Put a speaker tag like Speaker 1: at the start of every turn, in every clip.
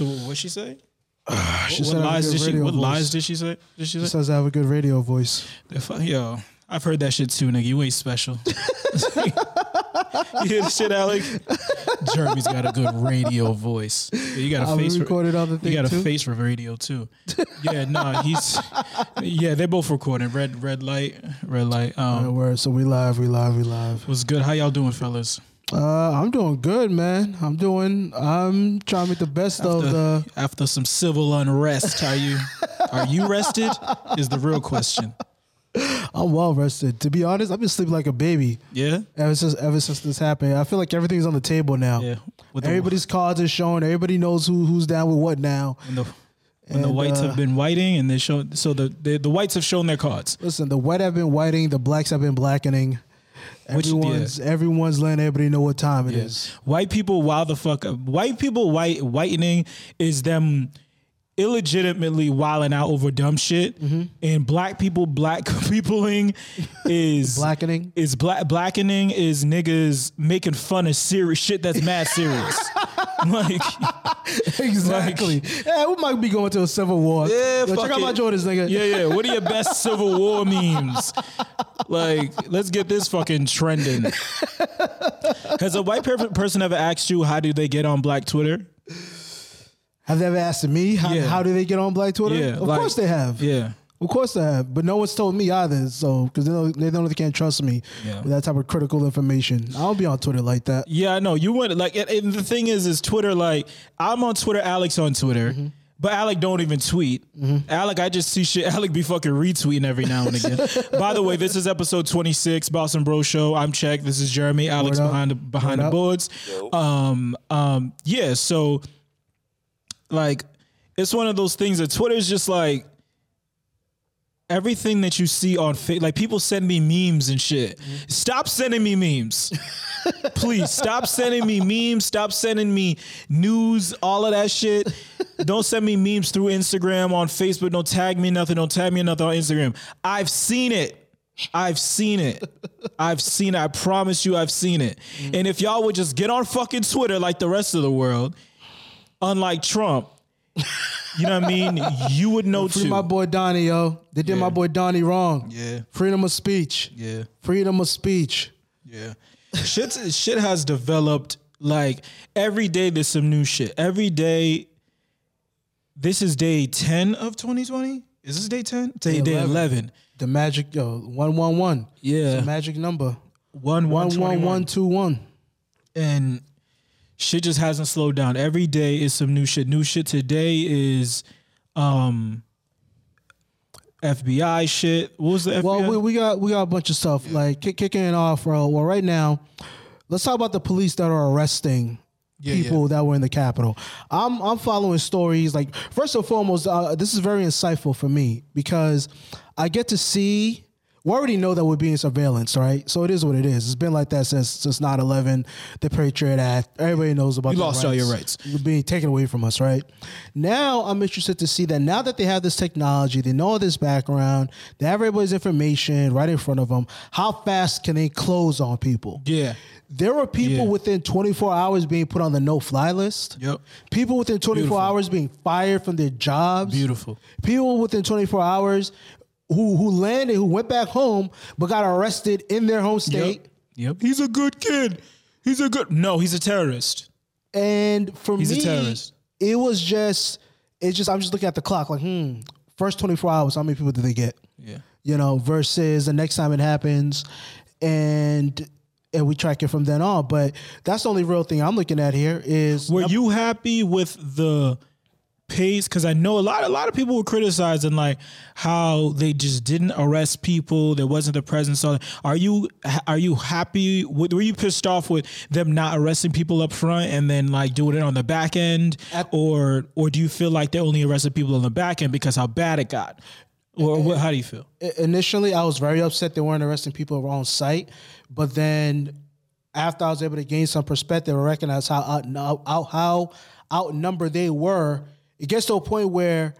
Speaker 1: right, it's recording. So what she say?
Speaker 2: She
Speaker 1: what
Speaker 2: said I have a
Speaker 1: lies did she? What
Speaker 2: voice.
Speaker 1: lies did she say? Did she
Speaker 2: She
Speaker 1: say?
Speaker 2: says I have a good radio voice.
Speaker 1: The Yo, I've heard that shit too, nigga. You ain't special. you hear the shit, Alec? Jeremy's got a good radio voice. Yeah, you got a
Speaker 2: I
Speaker 1: face. for-
Speaker 2: recorded on the
Speaker 1: You
Speaker 2: thing
Speaker 1: got a face for radio too. Yeah, nah, he's. Yeah, they're both recording. Red, red light, red light. Um,
Speaker 2: word. So we live, we live, we live.
Speaker 1: was good. How y'all doing, fellas?
Speaker 2: Uh, I'm doing good, man. I'm doing. I'm trying to make the best of
Speaker 1: After,
Speaker 2: the.
Speaker 1: after some civil unrest, are you are you rested? Is the real question.
Speaker 2: I'm well rested. To be honest, I've been sleeping like a baby
Speaker 1: Yeah,
Speaker 2: ever since ever since this happened. I feel like everything's on the table now.
Speaker 1: yeah. With the,
Speaker 2: Everybody's cards are shown. Everybody knows who who's down with what now.
Speaker 1: when the when the whites
Speaker 2: uh,
Speaker 1: have been whiting and they show so the, the the whites have shown their cards.
Speaker 2: Listen, the white have been whiting, the blacks have been blackening.
Speaker 1: Which-
Speaker 2: Everyone's everyone's letting everybody know what time it is.
Speaker 1: White people, wow the fuck up. White people white whitening is them illegitimately wilding out over dumb shit,
Speaker 2: Mm-hmm.
Speaker 1: and black people black peopling is
Speaker 2: Blackening.
Speaker 1: is black blackening is niggas making fun of serious shit that's mad serious. like
Speaker 2: exactly. yeah, we might be going to a civil war.
Speaker 1: Yeah,
Speaker 2: Yo,
Speaker 1: fuck
Speaker 2: check out my Jordans, nigga.
Speaker 1: yeah, yeah. What are your best Civil War memes? Like, let's get this fucking trending. Has a white per- person ever asked you how do they get on Black Twitter?
Speaker 2: Have they ever asked me how,
Speaker 1: Yeah.
Speaker 2: how do they get on Black Twitter?
Speaker 1: Yeah,
Speaker 2: of
Speaker 1: like-
Speaker 2: course they have.
Speaker 1: Yeah.
Speaker 2: Of course they have, but no one's told me either. So because they know they know they can't trust me
Speaker 1: Yeah.
Speaker 2: with that type of critical information. I don't be on Twitter like that.
Speaker 1: Yeah, I know. You went like, and, and the thing is, is Twitter like I'm on Twitter, Alex on Twitter, but Alec don't even tweet. Alec, I just see shit. Alec be fucking retweeting every now and again. By the way, this is episode 26, Boston Bro Show. I'm Check. This is Jeremy. Alex
Speaker 2: Word up.
Speaker 1: behind the behind
Speaker 2: Word
Speaker 1: the
Speaker 2: up.
Speaker 1: boards. Um, um, yeah. So, like, it's one of those things that Twitter's just like everything that you see on fa- like people send me memes and shit. Mm-hmm. Stop sending me memes. Please stop sending me memes. Stop sending me news, all of that shit. Don't send me memes through Instagram, on Facebook. Don't tag me nothing. Don't tag me nothing on Instagram. I've seen it. I've seen it. I've seen it. I promise you, I've seen it. Mm-hmm. And if y'all would just get on fucking Twitter like the rest of the world, unlike Trump, you know what I mean? You would know
Speaker 2: Free
Speaker 1: too.
Speaker 2: my boy Donnie, yo. They did
Speaker 1: Yeah.
Speaker 2: my boy Donnie wrong.
Speaker 1: Yeah.
Speaker 2: Freedom of speech.
Speaker 1: Yeah.
Speaker 2: Freedom of speech.
Speaker 1: Yeah. shit shit has developed like every day there's some new shit. Every day this is day 10 of 2020? Is this day 10? Day, day
Speaker 2: 11.
Speaker 1: 11.
Speaker 2: The magic, yo, one one one.
Speaker 1: Yeah.
Speaker 2: It's a magic number.
Speaker 1: One,
Speaker 2: One
Speaker 1: one,
Speaker 2: one one two one.
Speaker 1: And shit just hasn't slowed down. Every day is some new shit. New shit today is um FBI shit. What was the FBI?
Speaker 2: Well, we, we got we got a bunch of stuff like kick, kicking it off, bro. Well, right now, let's talk about the police that are arresting
Speaker 1: Yeah,
Speaker 2: people that were in the Capitol. I'm I'm following stories like first and foremost, uh, this is very insightful for me because I get to see. We already know that we're being surveillance, right? So it is what it is. It's been like that since since 9-11, the Patriot Act. Everybody knows about.
Speaker 1: You
Speaker 2: the
Speaker 1: lost all your rights.
Speaker 2: You're being taken away from us, right? Now I'm interested to see that now that they have this technology, they know this background, they have everybody's information right in front of them. How fast can they close on people?
Speaker 1: yeah.
Speaker 2: There were people
Speaker 1: Yeah.
Speaker 2: within 24 hours being put on the no-fly list.
Speaker 1: Yep.
Speaker 2: People within 24
Speaker 1: Beautiful.
Speaker 2: hours being fired from their jobs.
Speaker 1: Beautiful.
Speaker 2: People within 24 hours who who landed, who went back home, but got arrested in their home state.
Speaker 1: Yep. Yep. He's a good kid. He's a good No, he's a terrorist.
Speaker 2: And for
Speaker 1: He's a terrorist.
Speaker 2: it was just, it's just, I'm just looking at the clock, like, hmm, first 24 hours, how many people did they get?
Speaker 1: Yeah.
Speaker 2: You know, versus the next time it happens, and and we track it from then on. But that's the only real thing I'm looking at here is
Speaker 1: Were you happy with the pace? Because I know a lot, a lot of people were criticizing like how they just didn't arrest people. There wasn't the presence. So, are you are you happy? Were you pissed off with them not arresting people up front and then like doing it on the back end,
Speaker 2: At-
Speaker 1: or or do you feel like they only arrested people on the back end because how bad it got? Or what, how do you feel?
Speaker 2: Initially I was very upset they weren't arresting people on site, but then after I was able to gain some perspective and recognize how out, out how outnumbered they were, it gets to a point where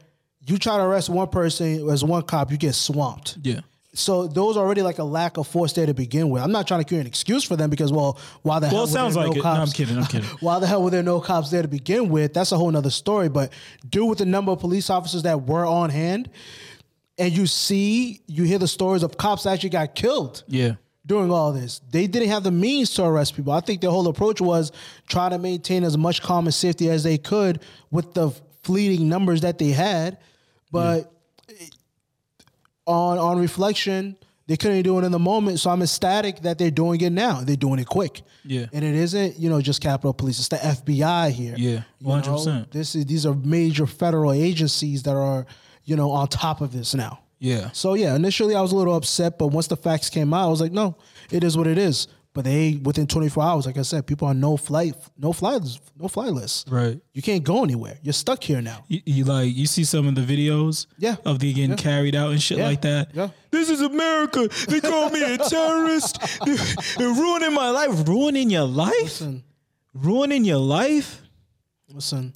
Speaker 2: you try to arrest one person as one cop, you get swamped.
Speaker 1: Yeah.
Speaker 2: so those are already like a lack of force there to begin with. I'm not trying to create an excuse for them because well, why the hell?
Speaker 1: Well, it
Speaker 2: were
Speaker 1: sounds
Speaker 2: there
Speaker 1: like
Speaker 2: no
Speaker 1: it. No,
Speaker 2: cops?
Speaker 1: I'm kidding. I'm kidding.
Speaker 2: why the hell were there no cops there to begin with? That's a whole nother story. But do with the number of police officers that were on hand, and you see, you hear the stories of cops actually got killed
Speaker 1: Yeah.
Speaker 2: during all this. They didn't have the means to arrest people. I think their whole approach was try to maintain as much calm and safety as they could with the fleeting numbers that they had. But on on reflection, they couldn't do it in the moment. So I'm ecstatic that they're doing it now. They're doing it quick.
Speaker 1: Yeah.
Speaker 2: And it isn't, you know, just Capitol Police. It's the FBI here.
Speaker 1: Yeah,
Speaker 2: You know,
Speaker 1: 100%.
Speaker 2: This is these are major federal agencies that are, you know, on top of this now.
Speaker 1: Yeah.
Speaker 2: So yeah, initially I was a little upset, but once the facts came out, I was like, no, it is what it is. But they within 24 hours, like I said, people are no flight, no fly, no fly list.
Speaker 1: Right.
Speaker 2: You can't go anywhere. You're stuck here now.
Speaker 1: You, you like you see some of the videos
Speaker 2: Yeah.
Speaker 1: of the getting carried out and shit
Speaker 2: Yeah.
Speaker 1: like that.
Speaker 2: Yeah.
Speaker 1: This is America. They call me a terrorist. They're ruining my life. Ruining your life?
Speaker 2: Listen,
Speaker 1: Ruining your life?
Speaker 2: listen.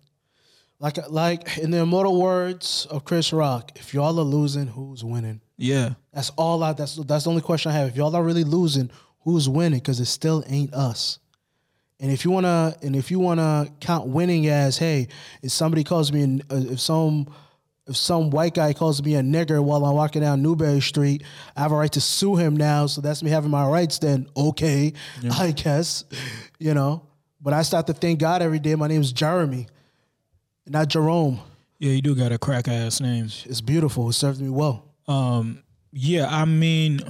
Speaker 2: Like like in the immortal words of Chris Rock, if y'all are losing, who's winning?
Speaker 1: Yeah.
Speaker 2: That's all I. That's that's the only question I have. If y'all are really losing, who's winning? Because it still ain't us. And if you wanna, and if you wanna count winning as, hey, if somebody calls me, an- uh, if some, if some white guy calls me a nigger while I'm walking down Newbury Street, I have a right to sue him now. So that's me having my rights. Then okay, I guess, you know. But I start to thank God every day. My name's Jeremy, not Jerome.
Speaker 1: Yeah, you do got a crack ass name.
Speaker 2: It's beautiful. It served me well.
Speaker 1: Um, yeah, I mean,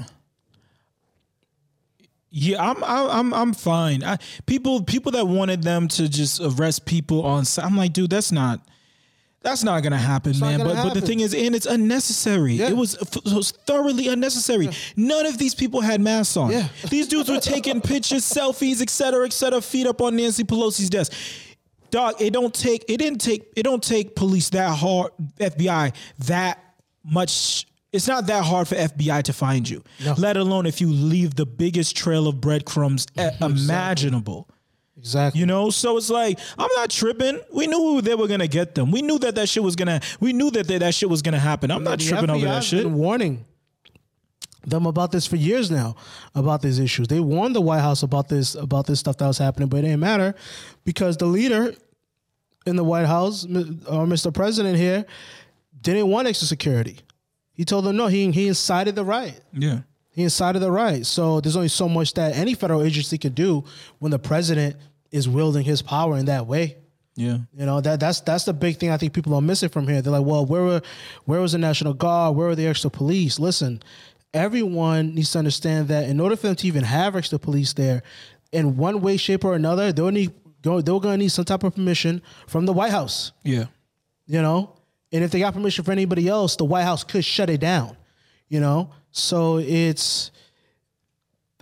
Speaker 1: yeah, I'm, I'm, I'm, I'm fine. I, people, people that wanted them to just arrest people on, I'm like, dude, that's not, that's not gonna happen,
Speaker 2: not
Speaker 1: man.
Speaker 2: gonna
Speaker 1: But, but the thing is, and it's unnecessary.
Speaker 2: Yeah.
Speaker 1: It was, it was thoroughly unnecessary. None of these people had masks on.
Speaker 2: Yeah.
Speaker 1: These dudes were taking pictures, selfies, etc., cetera, et cetera, feet up on Nancy Pelosi's desk. Dog, it don't take, it didn't take, it don't take police that hard, FBI that much. It's not that hard for FBI to find you,
Speaker 2: No.
Speaker 1: let alone if you leave the biggest trail of breadcrumbs uh, imaginable.
Speaker 2: Exactly.
Speaker 1: You know, so it's like I'm not tripping. We knew they were gonna get them. We knew that that shit was gonna. We knew that that, that shit was gonna happen. I'm not
Speaker 2: The
Speaker 1: tripping over that
Speaker 2: has
Speaker 1: shit.
Speaker 2: Been warning them about this for years now, about these issues. They warned the White House about this about this stuff that was happening, but it didn't matter because the leader in the White House, M- uh, Mr. President here, didn't want extra security. He told them no. He he incited the riot.
Speaker 1: Yeah,
Speaker 2: He incited the riot. So there's only so much that any federal agency can do when the president is wielding his power in that way.
Speaker 1: yeah,
Speaker 2: You know that that's that's the big thing I think people are missing from here. They're like, well, where were where was the National Guard? Where were the extra police? Listen, everyone needs to understand that in order for them to even have extra police there, in one way, shape, or another, they'll need they're gonna need some type of permission from the White House.
Speaker 1: yeah,
Speaker 2: You know, and if they got permission for anybody else, the White House could shut it down. You know, so it's.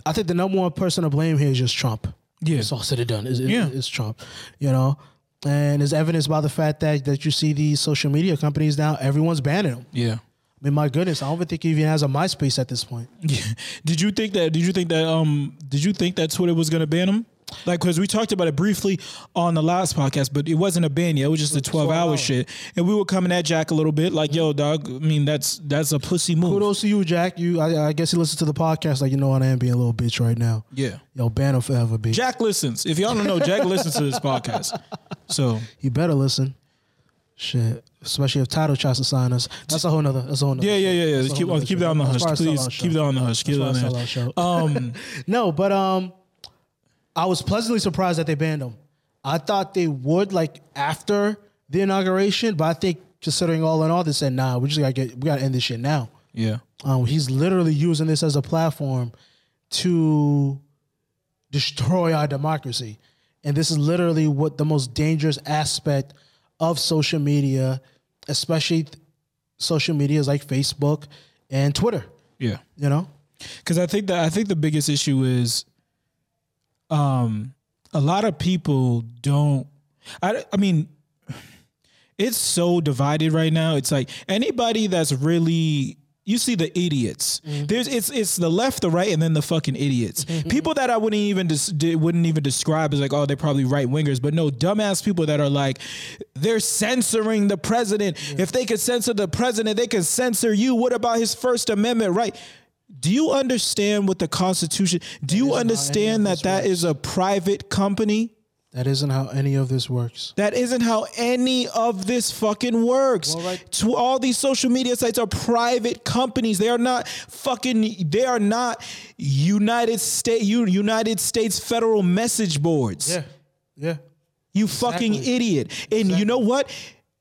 Speaker 2: I think the number one person to blame here is just Trump.
Speaker 1: yeah.
Speaker 2: It's all said and done. It's,
Speaker 1: Yeah.
Speaker 2: it's Trump, you know, and it's evidenced by the fact that that you see these social media companies now. Everyone's banning them.
Speaker 1: yeah.
Speaker 2: I mean, my goodness, I don't even think he even has a MySpace at this point.
Speaker 1: Yeah. Did you think that? Did you think that? Um. Did you think that Twitter was gonna ban him? Like, because we talked about it briefly on the last podcast, but it wasn't a ban yet. It was just a twelve hour
Speaker 2: hours.
Speaker 1: shit, and we were coming at Jack a little bit, like, "Yo, dog. I mean, that's that's a pussy move."
Speaker 2: Kudos to you, Jack. You, I, I guess you listen to the podcast like you know what I am being a little bitch right now.
Speaker 1: Yeah.
Speaker 2: Yo, ban him forever, bitch.
Speaker 1: Jack listens. If y'all don't know, Jack listens to this podcast. So
Speaker 2: You better listen. Shit, especially if Title tries to sign us. That's a whole nother. That's a whole nother.
Speaker 1: yeah, yeah, yeah, yeah. Keep keep that on the hush,
Speaker 2: why I sell
Speaker 1: please. Keep that on the hush. Keep that on the hush. Um.
Speaker 2: No, but um, I was pleasantly surprised that they banned him. I thought they would like after the inauguration, but I think considering all in all, they said, "Nah, we just gotta get, we gotta end this shit now."
Speaker 1: Yeah.
Speaker 2: Um, he's literally using this as a platform to destroy our democracy, and this is literally what the most dangerous aspect of social media, especially th- social medias like Facebook and Twitter.
Speaker 1: Yeah.
Speaker 2: You know,
Speaker 1: because I think that I think the biggest issue is, um, a lot of people don't. I I mean, it's so divided right now. It's like anybody that's really. You see the idiots. There's it's it's the left, the right, and then the fucking idiots. People that I wouldn't even dis, wouldn't even describe as like oh they're probably right wingers, but no dumbass people that are like they're censoring the president. If they could censor the president, they could censor you. What about his First Amendment right? Do you understand what the Constitution? Do you
Speaker 2: how any
Speaker 1: understand that that
Speaker 2: works.
Speaker 1: is a private company?
Speaker 2: That isn't how any of this works.
Speaker 1: That isn't how any of this fucking works.
Speaker 2: Well, right-
Speaker 1: To all these social media sites are private companies. They are not fucking. They are not United State United States federal message boards.
Speaker 2: Yeah. Yeah.
Speaker 1: You fucking idiot. And you know what?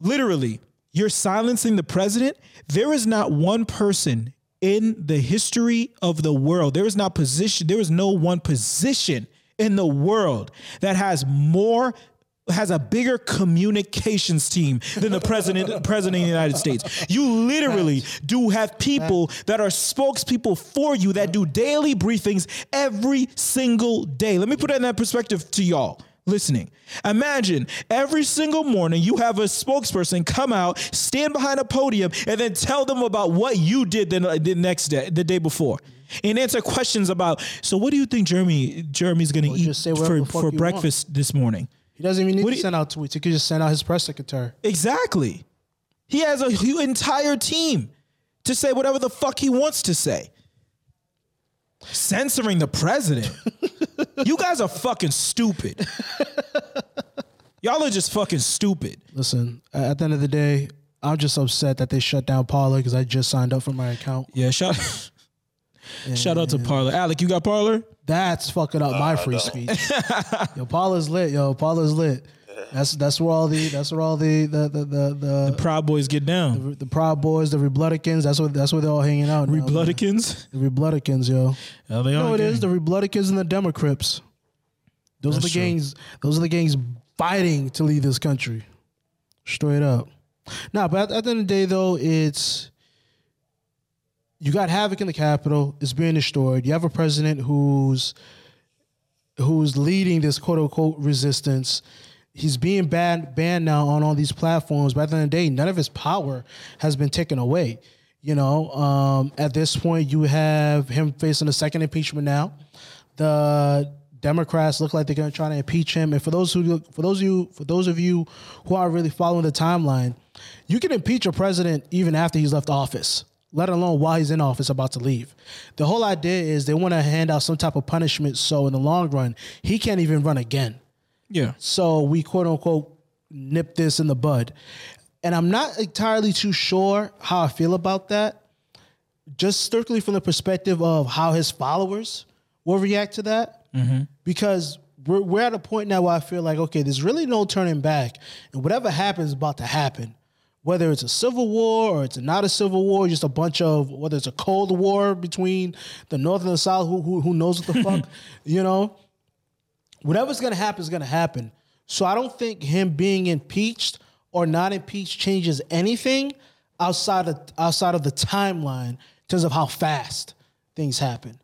Speaker 1: Literally, you're silencing the president. There is not one person in the history of the world. There is not position. There is no one position in the world that has more has a bigger communications team than the president president of the United States. You literally do have people that are spokespeople for you that do daily briefings every single day. Let me put it in that perspective to y'all listening. Imagine every single morning you have a spokesperson come out, stand behind a podium, and then tell them about what you did the, the next day, the day before. And answer questions about. So, what do you think Jeremy Jeremy's going to eat
Speaker 2: say
Speaker 1: for, for breakfast this morning?
Speaker 2: He doesn't even need
Speaker 1: What
Speaker 2: to
Speaker 1: you-
Speaker 2: send out tweets. He could just send out his press secretary.
Speaker 1: Exactly. He has a entire team to say whatever the fuck he wants to say. Censoring the president. you guys are fucking stupid. Y'all are just fucking stupid.
Speaker 2: Listen, at the end of the day, I'm just upset that they shut down Parler because I just signed up for my account.
Speaker 1: Yeah, shout shout out to Parler. Alec, you got Parler?
Speaker 2: That's fucking up my free speech. yo, Parler's lit. Yo, Parler's lit. That's that's where all the that's where all the the the the, the,
Speaker 1: Proud Boys get down.
Speaker 2: the Proud Boys, the Rebloodicans. That's what that's where they're all hanging out.
Speaker 1: Rebloodicans?
Speaker 2: The Rebloodicans, yo.
Speaker 1: Oh, they
Speaker 2: No,
Speaker 1: are
Speaker 2: it is the Rebloodicans and the Democrats. Those are the
Speaker 1: true.
Speaker 2: gangs. Those are the gangs fighting to leave this country. Straight up. Nah, but at, at the end of the day, though, it's you got havoc in the Capitol. It's being destroyed. You have a president who's who's leading this quote unquote resistance. He's being banned banned now on all these platforms. But at the end of the day, none of his power has been taken away. You know, um, at this point, you have him facing a second impeachment now. The Democrats look like they're going to try to impeach him. And for those who, for those of you, for those of you who are really following the timeline, you can impeach a president even after he's left office, let alone while he's in office about to leave. The whole idea is they want to hand out some type of punishment, so in the long run, he can't even run again.
Speaker 1: Yeah.
Speaker 2: So we quote unquote nip this in the bud. And I'm not entirely too sure how I feel about that. Just strictly from the perspective of how his followers will react to that. Mm-hmm. Because we're, we're at a point now where I feel like, okay, there's really no turning back. And whatever happens is about to happen. Whether it's a civil war or it's not a civil war, just a bunch of, whether it's a cold war between the North and the South, who, who, who knows what the fuck, you know? Whatever's gonna happen is gonna happen. So I don't think him being impeached or not impeached changes anything outside of outside of the timeline in terms of how fast things happen.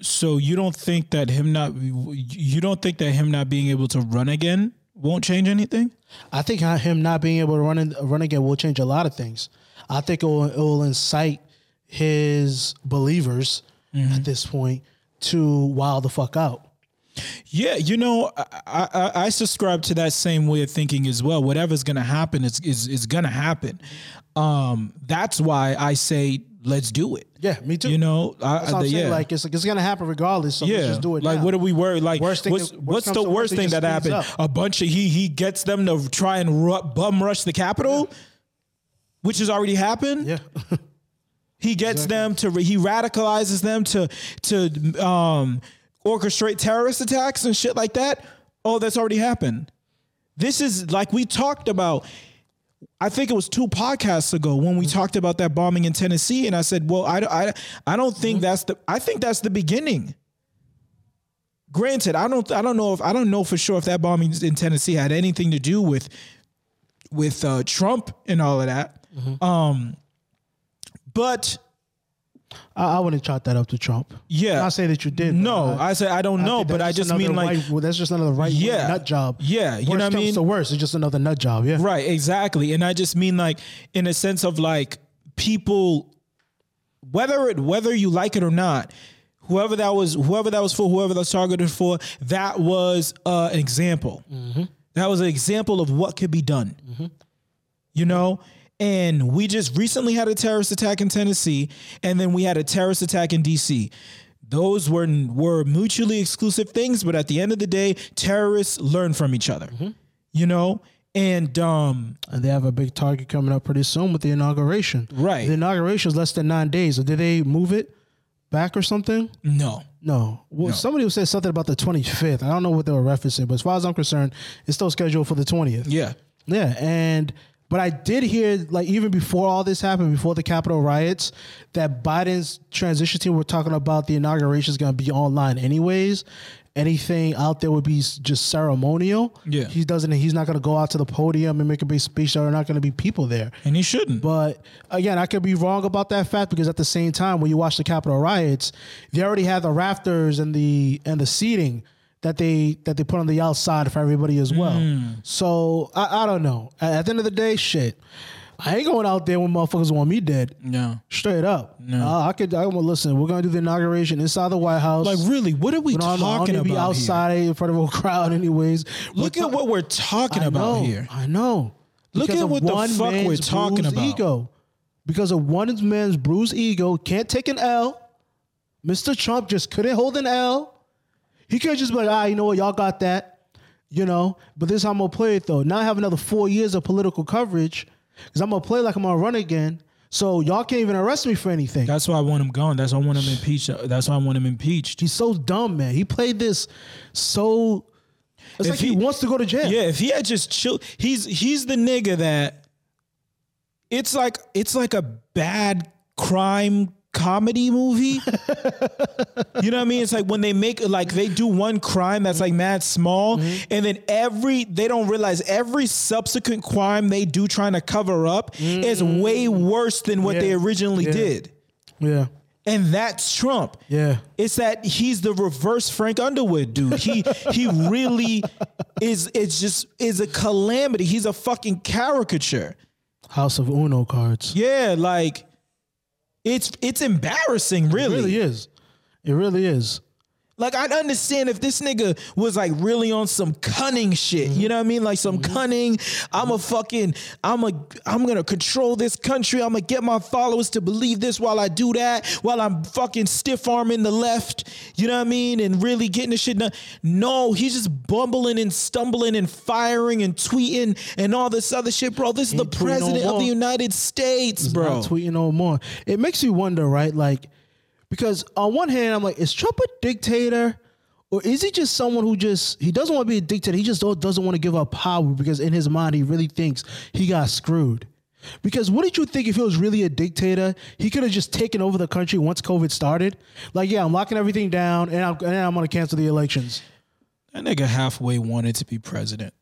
Speaker 1: So you don't think that him not you don't think that him not being able to run again won't change anything?
Speaker 2: I think him not being able to run in, run again will change a lot of things. I think it will, it will incite his believers at mm-hmm. this point to wild the fuck out.
Speaker 1: Yeah, you know, I, I, I subscribe to that same way of thinking as well. Whatever's gonna happen is is, is gonna happen. Um, that's why I say let's do it.
Speaker 2: Yeah, me too.
Speaker 1: You know, I,
Speaker 2: what I'm
Speaker 1: the-
Speaker 2: saying.
Speaker 1: yeah.
Speaker 2: Like it's like it's gonna happen regardless. So
Speaker 1: yeah,
Speaker 2: let's just do it.
Speaker 1: like
Speaker 2: now.
Speaker 1: what are we worried? Like
Speaker 2: Worst thing
Speaker 1: what's
Speaker 2: that-
Speaker 1: what's the
Speaker 2: worst,
Speaker 1: thing that happened?
Speaker 2: up.
Speaker 1: A bunch of he he gets them to try and ru- bum rush the Capitol, which has already happened.
Speaker 2: Yeah.
Speaker 1: He gets them to he radicalizes them to to um, orchestrate terrorist attacks and shit like that. Oh, that's already happened. This is like we talked about. I think it was two podcasts ago when we talked about that bombing in Tennessee, and I said, "Well, I, I, I don't think that's the. I think that's the beginning." Granted, I don't. I don't know if I don't know for sure if that bombing in Tennessee had anything to do with with uh, Trump and all of that. Um, but
Speaker 2: I, I wouldn't chalk that up to Trump.
Speaker 1: Yeah.
Speaker 2: Not say that you did.
Speaker 1: no,
Speaker 2: I,
Speaker 1: I said I don't know, but I just mean like
Speaker 2: right- well, that's just another right
Speaker 1: Yeah.
Speaker 2: nut job.
Speaker 1: Yeah, you know what I mean?
Speaker 2: to worse, it's just another nut job. Yeah,
Speaker 1: Right, exactly. And I just mean like in a sense of like people whether it whether you like it or not, whoever that was whoever that was for, whoever that's targeted for, that was uh, an example. That was an example of what could be done. You know? And we just recently had a terrorist attack in Tennessee, and then we had a terrorist attack in DC. Those were were mutually exclusive things, but at the end of the day, terrorists learn from each other. You know, and um,
Speaker 2: And they have a big target coming up pretty soon with the inauguration.
Speaker 1: Right.
Speaker 2: The inauguration is less than nine days. So did they move it back or something?
Speaker 1: no,
Speaker 2: No. Well, somebody said something about the 25th. I don't know what they were referencing, but as far as I'm concerned, it's still scheduled for the 20th.
Speaker 1: yeah,
Speaker 2: Yeah, and but I did hear like even before all this happened, before the Capitol riots, that Biden's transition team were talking about the inauguration is going to be online anyways. Anything out there would be just ceremonial.
Speaker 1: Yeah.
Speaker 2: he doesn't. He's not going to go out to the podium and make a big speech. There are not going to be people there.
Speaker 1: and he shouldn't.
Speaker 2: But again, I could be wrong about that fact because at the same time, when you watch the Capitol riots, they already had the rafters and the and the seating that they that they put on the outside for everybody as well. Hmm. So I, I don't know. At, at the end of the day, shit, I ain't going out there when motherfuckers want me dead.
Speaker 1: no,
Speaker 2: Straight up. No. Uh, I could. I want to listen. We're gonna do the inauguration inside the White House.
Speaker 1: like really, what are we
Speaker 2: I don't know, I don't
Speaker 1: talking
Speaker 2: to
Speaker 1: about
Speaker 2: be
Speaker 1: here?
Speaker 2: outside in front of a crowd, anyways.
Speaker 1: Look
Speaker 2: We're
Speaker 1: at what we're talking
Speaker 2: I
Speaker 1: about here.
Speaker 2: I know.
Speaker 1: Look
Speaker 2: Because
Speaker 1: at what the fuck we're
Speaker 2: man's
Speaker 1: talking
Speaker 2: bruised
Speaker 1: about.
Speaker 2: Ego. Because of one man's bruised ego, can't take an L. Mr. Trump just couldn't hold an L. He could just be like, ah, you know what, y'all got that. You know, but this is how I'm gonna play it though. Now I have another four years of political coverage because I'm gonna play like I'm gonna run again. So y'all can't even arrest me for anything.
Speaker 1: That's why I want him gone. That's why I want him impeached. That's why I want him impeached.
Speaker 2: He's so dumb, man. He played this so. It's
Speaker 1: If
Speaker 2: like he,
Speaker 1: he-
Speaker 2: wants to go to jail.
Speaker 1: Yeah, if he had just chill, he's he's the nigga that it's like it's like a bad crime comedy movie. you know what I mean? It's like when they make like they do one crime that's like mad small,
Speaker 2: Mm-hmm.
Speaker 1: and then every they don't realize every subsequent crime they do trying to cover up is way worse than what they
Speaker 2: Mm-hmm.
Speaker 1: Originally
Speaker 2: Yeah.
Speaker 1: did.
Speaker 2: Yeah.
Speaker 1: And that's Trump.
Speaker 2: Yeah.
Speaker 1: It's that he's the reverse Frank Underwood, dude. He he really is it's just is a calamity. He's a fucking caricature.
Speaker 2: House of Uno cards.
Speaker 1: Yeah, like it's it's embarrassing, really.
Speaker 2: It
Speaker 1: really.
Speaker 2: is. It really is.
Speaker 1: Like I'd understand if this nigga was like really on some cunning shit. You know what I mean? Like some mm-hmm. cunning. I'm a mm-hmm. fucking. I'm a. I'm gonna control this country. I'm gonna get my followers to believe this while I do that. While I'm fucking stiff arming the left. You know what I mean? And really getting the shit done. No, he's just bumbling and stumbling and firing and tweeting and all this other shit, bro. This is the
Speaker 2: tweeting no
Speaker 1: president of the United States, bro.
Speaker 2: Not tweeting no more. It makes you wonder, right? Like, because on one hand, I'm like, is Trump a dictator? Or is he just someone who just he doesn't want to be a dictator? He just doesn't want to give up power because in his mind he really thinks he got screwed. Because what did you think if he was really a dictator, he could have just taken over the country once COVID started? Like, yeah, I'm locking everything down, and I'm, and I'm to cancel the elections.
Speaker 1: That nigga halfway wanted to be president.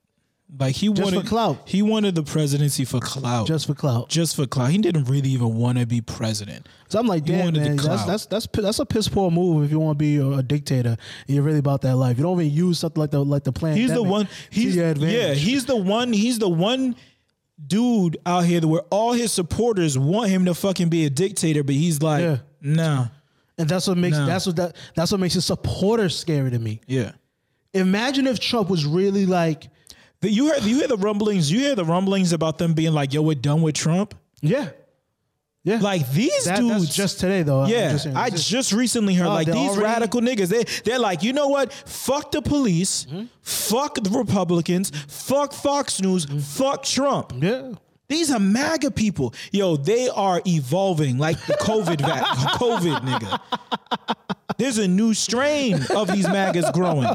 Speaker 1: Like he
Speaker 2: Just
Speaker 1: wanted
Speaker 2: clout.
Speaker 1: He wanted the presidency for clout.
Speaker 2: Just for clout.
Speaker 1: just for clout. He didn't really even want to be president.
Speaker 2: So I'm like, damn, man, that's, that's that's that's a piss poor move if you want to be a, a dictator and you're really about that life. You don't even use something like the like the plan.
Speaker 1: He's the one. He's yeah. He's the one. He's the one dude out here where all his supporters want him to fucking be a dictator, but he's like,
Speaker 2: Yeah.
Speaker 1: nah,
Speaker 2: and that's what makes
Speaker 1: No.
Speaker 2: that's what that that's what makes his supporters scary to me.
Speaker 1: yeah.
Speaker 2: Imagine if Trump was really like,
Speaker 1: The- You heard you hear the rumblings. You hear the rumblings about them being like, "Yo, we're done with Trump."
Speaker 2: yeah, yeah.
Speaker 1: Like these
Speaker 2: that,
Speaker 1: dudes.
Speaker 2: just today though.
Speaker 1: Yeah,
Speaker 2: just.
Speaker 1: I
Speaker 2: It's
Speaker 1: just recently heard
Speaker 2: Oh,
Speaker 1: like these
Speaker 2: already-
Speaker 1: radical niggas. They they're like, you know what? Fuck the police,
Speaker 2: Mm-hmm.
Speaker 1: fuck the Republicans, fuck Fox News, fuck Trump.
Speaker 2: yeah.
Speaker 1: These are MAGA people. Yo, they are evolving like the COVID vac- COVID nigga. There's a new strain of these MAGAs growing.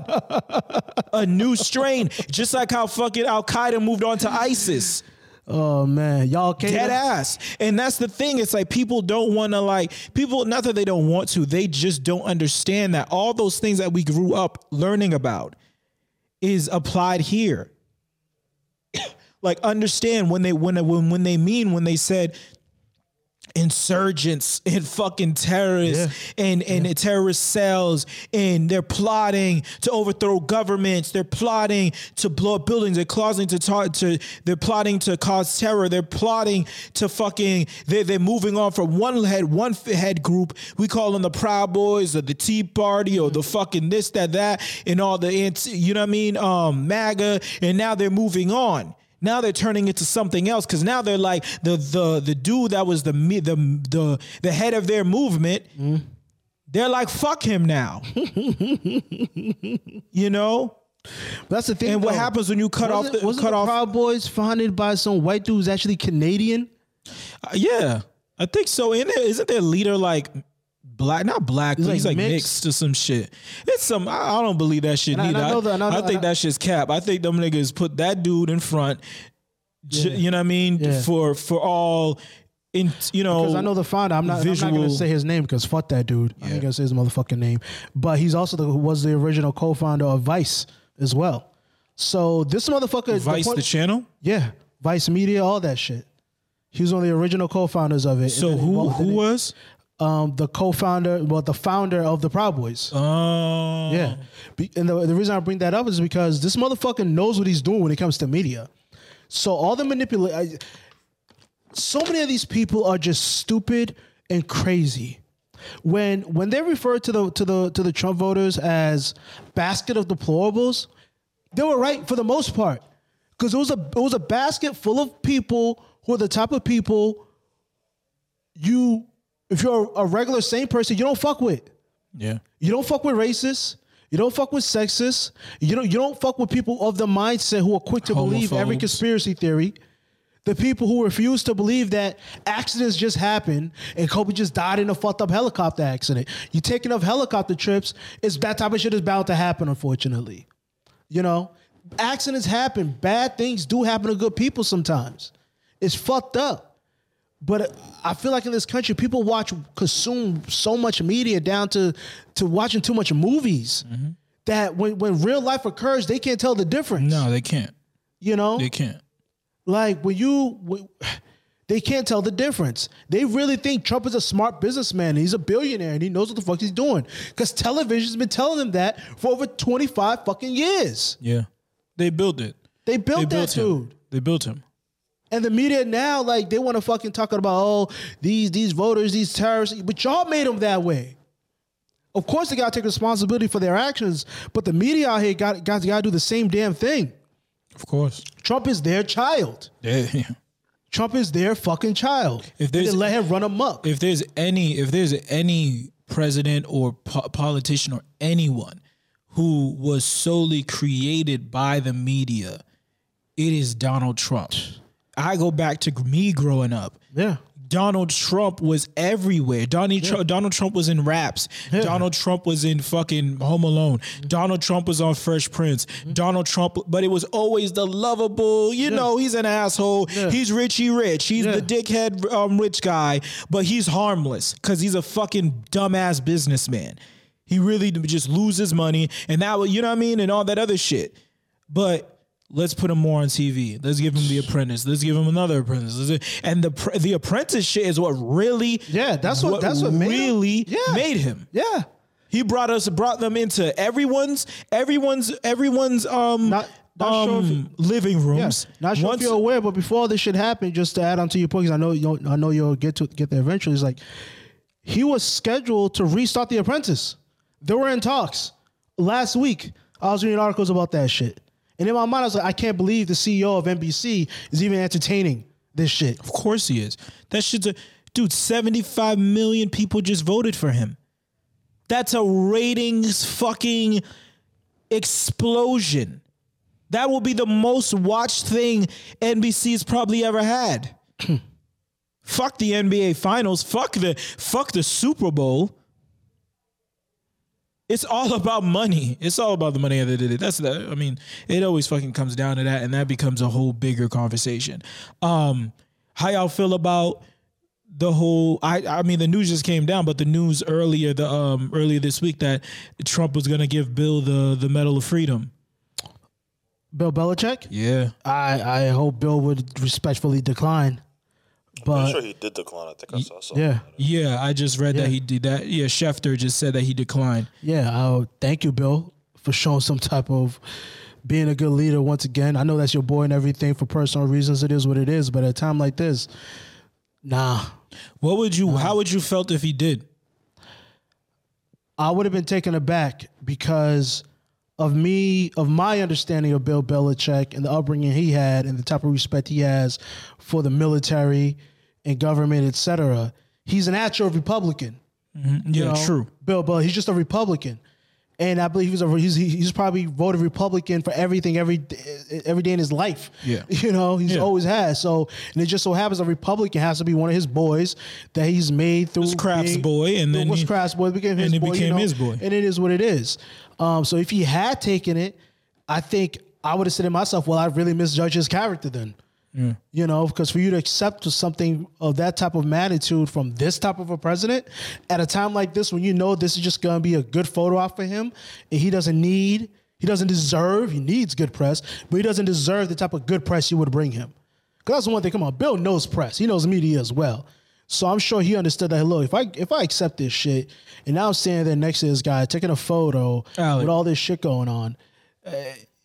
Speaker 1: A new strain, just like how fucking Al Qaeda moved on to ISIS.
Speaker 2: Oh man, y'all can't.
Speaker 1: Dead ass. And that's the thing. It's like people don't want to like people. Not that they don't want to. They just don't understand that all those things that we grew up learning about is applied here. like understand when they when when when they mean when they said insurgents and fucking terrorists and and terrorist cells and they're plotting to overthrow governments. They're plotting to blow up buildings. They're plotting to talk to they're plotting to cause terror. They're plotting to fucking they're, they're moving on from one head one head group. We call them the proud boys or the tea party or the fucking this that that and all the anti, you know what i mean? Um maga and now they're moving on Now they're turning it to something else because now they're like the the the dude that was the me- the the the head of their movement. They're like fuck him now. you know.
Speaker 2: That's the thing.
Speaker 1: And what happens when you cut
Speaker 2: wasn't,
Speaker 1: off the
Speaker 2: wasn't
Speaker 1: cut
Speaker 2: the
Speaker 1: off?
Speaker 2: Proud Boys founded by some white dude who's actually Canadian?
Speaker 1: Uh, yeah, I think so. And there, isn't their leader like black? Not black,
Speaker 2: He's
Speaker 1: but he's
Speaker 2: like
Speaker 1: like
Speaker 2: mixed.
Speaker 1: mixed to some shit. It's some. I, I don't believe that shit
Speaker 2: And I-
Speaker 1: neither.
Speaker 2: I
Speaker 1: I,
Speaker 2: know that- I
Speaker 1: I think
Speaker 2: I-
Speaker 1: that shit's cap. I think them niggas put that dude in front. j-
Speaker 2: Yeah.
Speaker 1: You know what I mean?
Speaker 2: Yeah.
Speaker 1: For for all, in you know.
Speaker 2: Because I know the founder. I'm not, I'm not gonna say his name because fuck that dude. I'm going to say his motherfucking name. But he's also the, was the original co-founder of Vice as well. So this motherfucker,
Speaker 1: Vice
Speaker 2: point-
Speaker 1: the channel.
Speaker 2: yeah, Vice Media, all that shit. He was one of the original co-founders of it.
Speaker 1: So who who was?
Speaker 2: Um, the co-founder, well, the founder of the Proud Boys.
Speaker 1: Oh,
Speaker 2: Yeah. Be- and the, the reason I bring that up is because this motherfucker knows what he's doing when it comes to media. So all the manipulate, so many of these people are just stupid and crazy. When when they refer to the to the to the Trump voters as basket of deplorables, they were right for the most part because it was a it was a basket full of people who are the type of people you if you're a regular sane person you don't fuck with.
Speaker 1: yeah.
Speaker 2: You don't fuck with racists. You don't fuck with sexists. You don't you don't fuck with people of the mindset who are quick to believe every conspiracy theory. The people who refuse to believe that accidents just happen and Kobe just died in a fucked up helicopter accident. You take enough helicopter trips, it's that type of shit is bound to happen, unfortunately. You know? Accidents happen. Bad things do happen to good people sometimes. It's fucked up. But I feel like in this country, people watch consume so much media down to to watching too much movies that when when real life occurs, they can't tell the difference.
Speaker 1: No, they can't.
Speaker 2: you know,
Speaker 1: They can't.
Speaker 2: like when you when, they can't tell the difference. They really think Trump is a smart businessman. And he's a billionaire and he knows what the fuck he's doing because television's been telling them that for over twenty five fucking years.
Speaker 1: Yeah. They built it.
Speaker 2: They built
Speaker 1: They
Speaker 2: that
Speaker 1: built him.
Speaker 2: dude.
Speaker 1: They built him.
Speaker 2: And the media now, like, they want to fucking talk about, oh, these these voters, these terrorists, but y'all made them that way. Of course, they gotta take responsibility for their actions, but the media out here got got gotta do the same damn thing.
Speaker 1: Of course.
Speaker 2: Trump is their child.
Speaker 1: Yeah.
Speaker 2: Trump is their fucking child.
Speaker 1: If
Speaker 2: They
Speaker 1: there's-
Speaker 2: didn't let him run amok.
Speaker 1: if there's any if there's any president or po- politician or anyone who was solely created by the media it is Donald Trump I go back to me growing up
Speaker 2: yeah.
Speaker 1: Donald Trump was everywhere. Donald, Trump, Donald Trump was in raps. Donald Trump was in fucking Home Alone. Donald Trump was on Fresh Prince. Donald Trump, but it was always the lovable, you know, he's an asshole. He's Richie Rich. He's
Speaker 2: Yeah.
Speaker 1: the dickhead um, rich guy, but he's harmless because he's a fucking dumbass businessman. He really just loses money and that, you know what I mean? And all that other shit. But let's put him more on TV. Let's give him The Apprentice. Let's give him another Apprentice. And the the Apprentice shit is what really,
Speaker 2: Yeah, that's what- that's what made him.
Speaker 1: really
Speaker 2: Yeah.
Speaker 1: made him.
Speaker 2: Yeah.
Speaker 1: He brought us, brought them into everyone's, everyone's, everyone's um,
Speaker 2: Not- not sure
Speaker 1: um living
Speaker 2: Yeah.
Speaker 1: rooms.
Speaker 2: Not sure
Speaker 1: Once-
Speaker 2: if you're aware, but before this shit happened, just to add on to your point, I know you I know you'll get to get there eventually. Is like he was scheduled to restart The Apprentice. They were in talks last week. I was reading articles about that shit, and in my mind, I was like, I can't believe the CEO of NBC is even entertaining this shit.
Speaker 1: Of course he is. That shit's a dude. Seventy-five million people just voted for him. That's a ratings fucking explosion. That will be the most watched thing NBC's probably ever had. fuck the NBA Finals. Fuck the fuck the Super Bowl. It's all about money. It's all about the money at the end of the day. That's the. I mean, it always fucking comes down to that, and that becomes a whole bigger conversation. Um, how y'all feel about the whole? I I mean, the news just came down, but the news earlier the um earlier this week that Trump was gonna give Bill the the Medal of Freedom.
Speaker 2: Bill Belichick.
Speaker 1: Yeah,
Speaker 2: I I hope Bill would respectfully decline,
Speaker 3: I'm
Speaker 2: but
Speaker 3: sure he did decline. I think I saw something.
Speaker 2: yeah,
Speaker 1: yeah. I just read
Speaker 2: Yeah.
Speaker 1: that he did that. Yeah, Schefter just said that he declined.
Speaker 2: Yeah, uh, thank you, Bill, for showing some type of being a good leader once again. I know that's your boy and everything for personal reasons. It is what it is, but at a time like this, nah.
Speaker 1: What would you? How would you felt if he did?
Speaker 2: I would have been taken aback because of me of my understanding of Bill Belichick and the upbringing he had and the type of respect he has for the military and government, etc. He's an actual Republican.
Speaker 1: Yeah,
Speaker 2: you know?
Speaker 1: true.
Speaker 2: Bill, but he's just a Republican, and I believe he's a he's he's probably voted Republican for everything every every day in his life.
Speaker 1: Yeah.
Speaker 2: you know he's
Speaker 1: Yeah.
Speaker 2: always has. So and it just so happens a Republican has to be one of his boys that he's made through
Speaker 1: Was Kraft's
Speaker 2: being-
Speaker 1: boy, and then
Speaker 2: was Kraft's boy became his
Speaker 1: and it
Speaker 2: boy. you
Speaker 1: became
Speaker 2: know?
Speaker 1: his boy.
Speaker 2: and it is what it is. Um, so if he had taken it, I think I would have said to myself, well, I really misjudged his character then. You know, because for you to accept something of that type of magnitude from this type of a president at a time like this, when you know this is just going to be a good photo op for him, and he doesn't need, he doesn't deserve, he needs good press, but he doesn't deserve the type of good press you would bring him. Because that's the one thing. Come on, Bill knows press. He knows media as well. So I'm sure he understood that. Look, if I if I accept this shit, and now I'm standing there next to this guy taking a photo
Speaker 1: Alec.
Speaker 2: with all this shit going on, uh,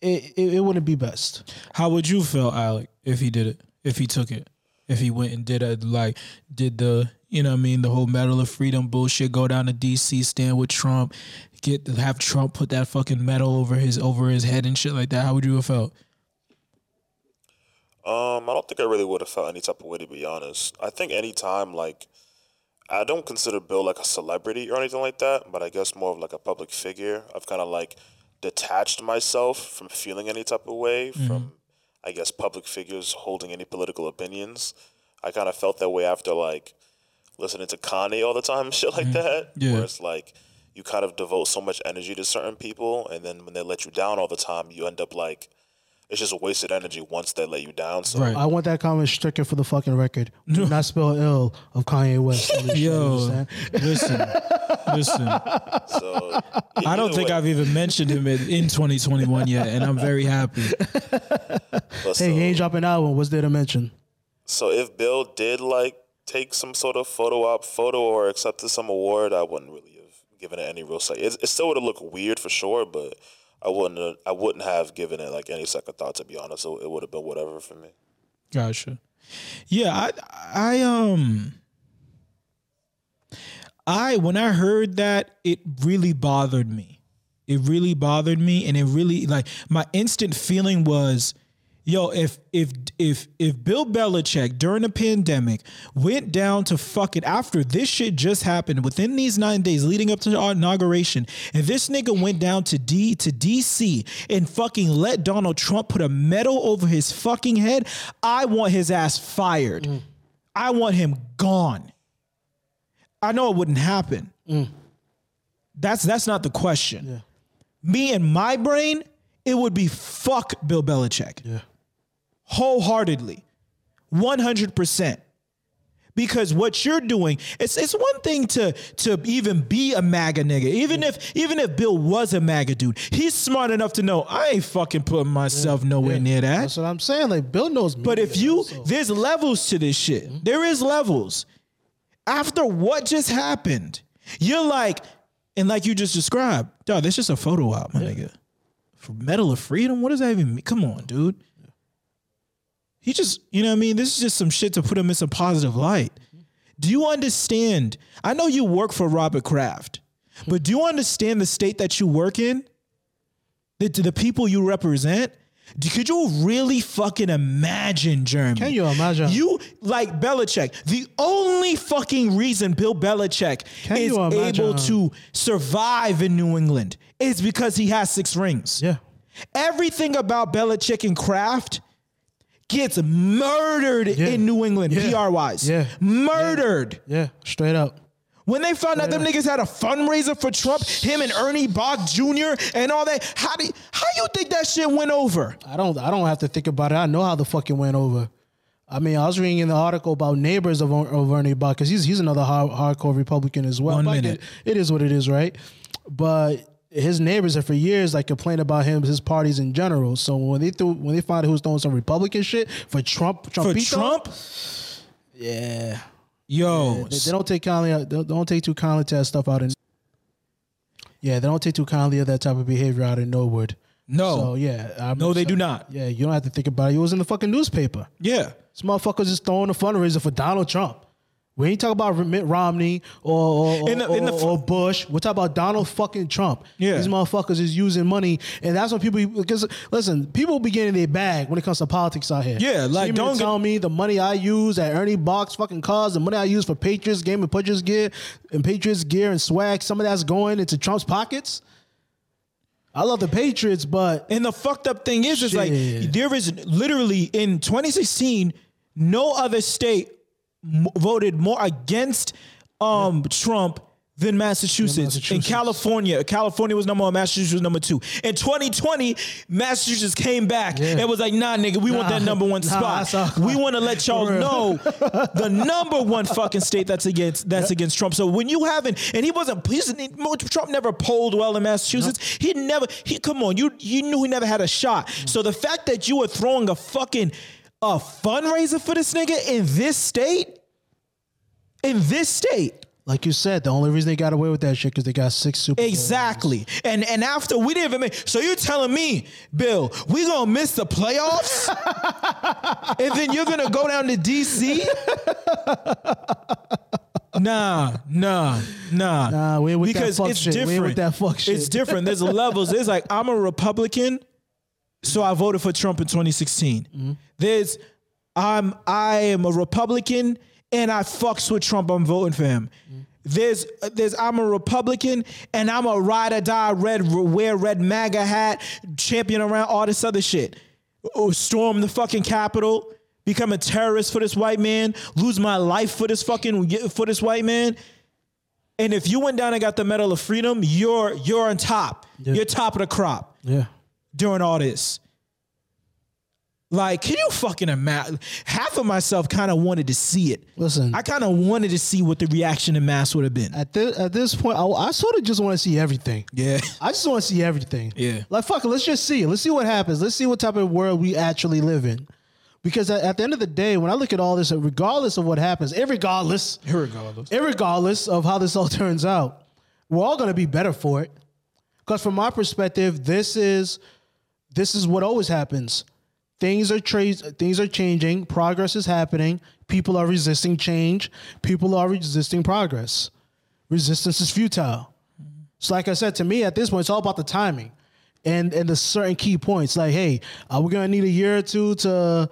Speaker 2: it, it it wouldn't be best.
Speaker 1: How would you feel, Alec, if he did it? If he took it? If he went and did it, like, did the, you know what I mean, the whole Medal of Freedom bullshit, go down to DC, stand with Trump, get have Trump put that fucking medal over his over his head and shit like that? How would you have felt?
Speaker 3: Um, I don't think I really would have felt any type of way to be honest. I think anytime like I don't consider Bill like a celebrity or anything like that, but I guess more of like a public figure. I've kind of like detached myself from feeling any type of way mm-hmm. from I guess public figures holding any political opinions. I kind of felt that way after like listening to Kanye all the time, shit like mm-hmm. that.
Speaker 1: Yeah.
Speaker 3: Where it's like you kind of devote so much energy to certain people, and then when they let you down all the time, you end up like it's just wasted energy once they let you down. So
Speaker 1: Right.
Speaker 2: I want that comment stricken for the fucking record. Do not spell ill of Kanye West. on this shit, you
Speaker 1: Yo, listen, listen.
Speaker 3: So
Speaker 1: I don't think I've even mentioned him in, in 2021 yet, and I'm very happy.
Speaker 3: But
Speaker 2: Hey,
Speaker 3: so,
Speaker 2: he ain't dropping an album. What's there to mention?
Speaker 3: so if Bill did like take some sort of photo op photo or accepted some award, I wouldn't really have given it any real say. It, it still would have looked weird for sure, but I wouldn't. I wouldn't have given it like any second thought to be honest. So it would have been whatever for me.
Speaker 1: Gotcha. Yeah, I I um I when I heard that it really bothered me. It really bothered me and it really like my instant feeling was yo if if if if Bill Belichick during the pandemic went down to fucking after this shit just happened within these 9 days leading up to our inauguration and this nigga went down to D to DC and fucking let Donald Trump put a medal over his fucking head I want his ass fired. Mm. I want him gone. I know it wouldn't happen. Mm. That's that's not the question. Me and my brain, it would be fuck Bill Belichick.
Speaker 2: Yeah.
Speaker 1: Wholeheartedly. 100%. Because what you're doing, it's it's one thing to to even be a MAGA nigga. Even if even if Bill was a MAGA dude, he's smart enough to know I ain't fucking putting myself nowhere near that.
Speaker 2: That's what I'm saying. Like Bill knows me.
Speaker 1: But if you, there's levels to this shit. Mm-hmm. There is levels. After what just happened, you're like, and like you just described, dog, that's just a photo op, my nigga. For Medal of Freedom, what does that even mean? Come on, dude. He just, you know what I mean? This is just some shit to put him in some positive light. Do you understand? I know you work for Robert Kraft, but do you understand the state that you work in? The, the people you represent? Could you really fucking imagine, Jeremy?
Speaker 2: Can you imagine?
Speaker 1: You like Belichick. The only fucking reason Bill Belichick
Speaker 2: Can
Speaker 1: is able to survive in New England is because he has six rings.
Speaker 2: yeah,
Speaker 1: Everything about Belichick and Kraft gets murdered in New England,
Speaker 2: Yeah.
Speaker 1: PR wise.
Speaker 2: Yeah.
Speaker 1: Murdered.
Speaker 2: yeah, straight up.
Speaker 1: When they found out them niggas had a fundraiser for Trump, him and Ernie Boch Jr. and all that, how do you, how you think that shit went over?
Speaker 2: I don't. I don't have to think about it. I know how the fucking went over. I mean, I was reading in the article about neighbors of, of Ernie Boch because he's he's another hard, hardcore Republican as well.
Speaker 1: One
Speaker 2: But
Speaker 1: minute.
Speaker 2: get- it is what it is, right? But his neighbors have for years like complained about him, his parties in general. So when they threw, when they found out who was throwing some Republican shit for Trump,
Speaker 1: For Trump?
Speaker 2: yeah,
Speaker 1: Yo.
Speaker 2: they, they don't take kindly. Uh, they don't- take too kindly to that stuff out in. Yeah, they don't take too kindly of that type of behavior out in Norwood.
Speaker 1: no.
Speaker 2: So yeah, I'm-
Speaker 1: no, they do not.
Speaker 2: Yeah, you don't have to think about it. It was in the fucking newspaper.
Speaker 1: Yeah.
Speaker 2: This motherfucker's just throwing a fundraiser for Donald Trump. We ain't talking about Mitt Romney or or,
Speaker 1: In the-
Speaker 2: or,
Speaker 1: in the-
Speaker 2: or Bush. We're talking about Donald fucking Trump.
Speaker 1: Yeah.
Speaker 2: These motherfuckers is using money, and that's when people because listen, people be getting their bag when it comes to politics out here.
Speaker 1: Yeah,
Speaker 2: So
Speaker 1: like,
Speaker 2: you
Speaker 1: don't
Speaker 2: to
Speaker 1: get-
Speaker 2: tell me the money I use at Ernie Boch's fucking cars, the money I use for Patriots game and Patriots gear and Patriots gear and swag, some of that's going into Trump's pockets. I love the Patriots, but
Speaker 1: And the fucked up thing is, is like
Speaker 2: Shit.
Speaker 1: there is literally in 2016, no other state m- voted more against um, Trump than Massachusetts. In
Speaker 2: Massachusetts.
Speaker 1: California, California was number one, Massachusetts was number two. In 2020, Massachusetts came back
Speaker 2: Yeah.
Speaker 1: and was like, "Nah, nigga, we want that number one
Speaker 2: Nah,
Speaker 1: spot. we want to let y'all know the number one fucking state that's against that's against Trump. So when you haven't, and he wasn't, he's, Trump never polled well in Massachusetts. He never, he come on, you you knew he never had a shot. So the fact that you were throwing a fucking a fundraiser for this nigga in this state, in this state.
Speaker 2: like you said, the only reason they got away with that shit because they got six Super.
Speaker 1: Exactly. And and after we didn't even make so you're telling me, Bill, we gonna miss the playoffs? and then you're gonna go down to DC? Nah, nah, nah.
Speaker 2: Nah, we with that fuck
Speaker 1: it's
Speaker 2: shit. We ain't with that fuck shit.
Speaker 1: It's different. There's levels. There's like I'm a Republican, so I voted for Trump in 2016.
Speaker 2: Mm-hmm.
Speaker 1: There's I'm I am a Republican and I fucks with Trump. I'm voting for him. There's there's I'm a Republican and I'm a ride or die red wear red MAGA hat champion around all this other shit. Oh, storm the fucking Capitol, become a terrorist for this white man, lose my life for this fucking for this white man. And if you went down and got the Medal of Freedom, you're you're on top. You're top of the crop
Speaker 2: Yeah.
Speaker 1: during all this. Like, can you fucking imagine? Half of myself kind of wanted to see it.
Speaker 2: Listen.
Speaker 1: I kind of wanted to see what the reaction in mass would have been.
Speaker 2: At this at this point, I, I sort of just want to see everything.
Speaker 1: Yeah.
Speaker 2: I just want to see everything.
Speaker 1: Yeah.
Speaker 2: Like fuck it, let's just see it. Let's see what happens. Let's see what type of world we actually live in. Because at, at the end of the day, when I look at all this, regardless of what happens, irregardless,
Speaker 1: Irregardless.
Speaker 2: irregardless of how this all turns out, we're all going to be better for it. Because from my perspective, this is this is what always happens. Things are tra- things are changing. Progress is happening. People are resisting change. People are resisting progress. Resistance is futile. So, like I said, to me at this point, it's all about the timing and and the certain key points. Like, hey, are we gonna need a year or two to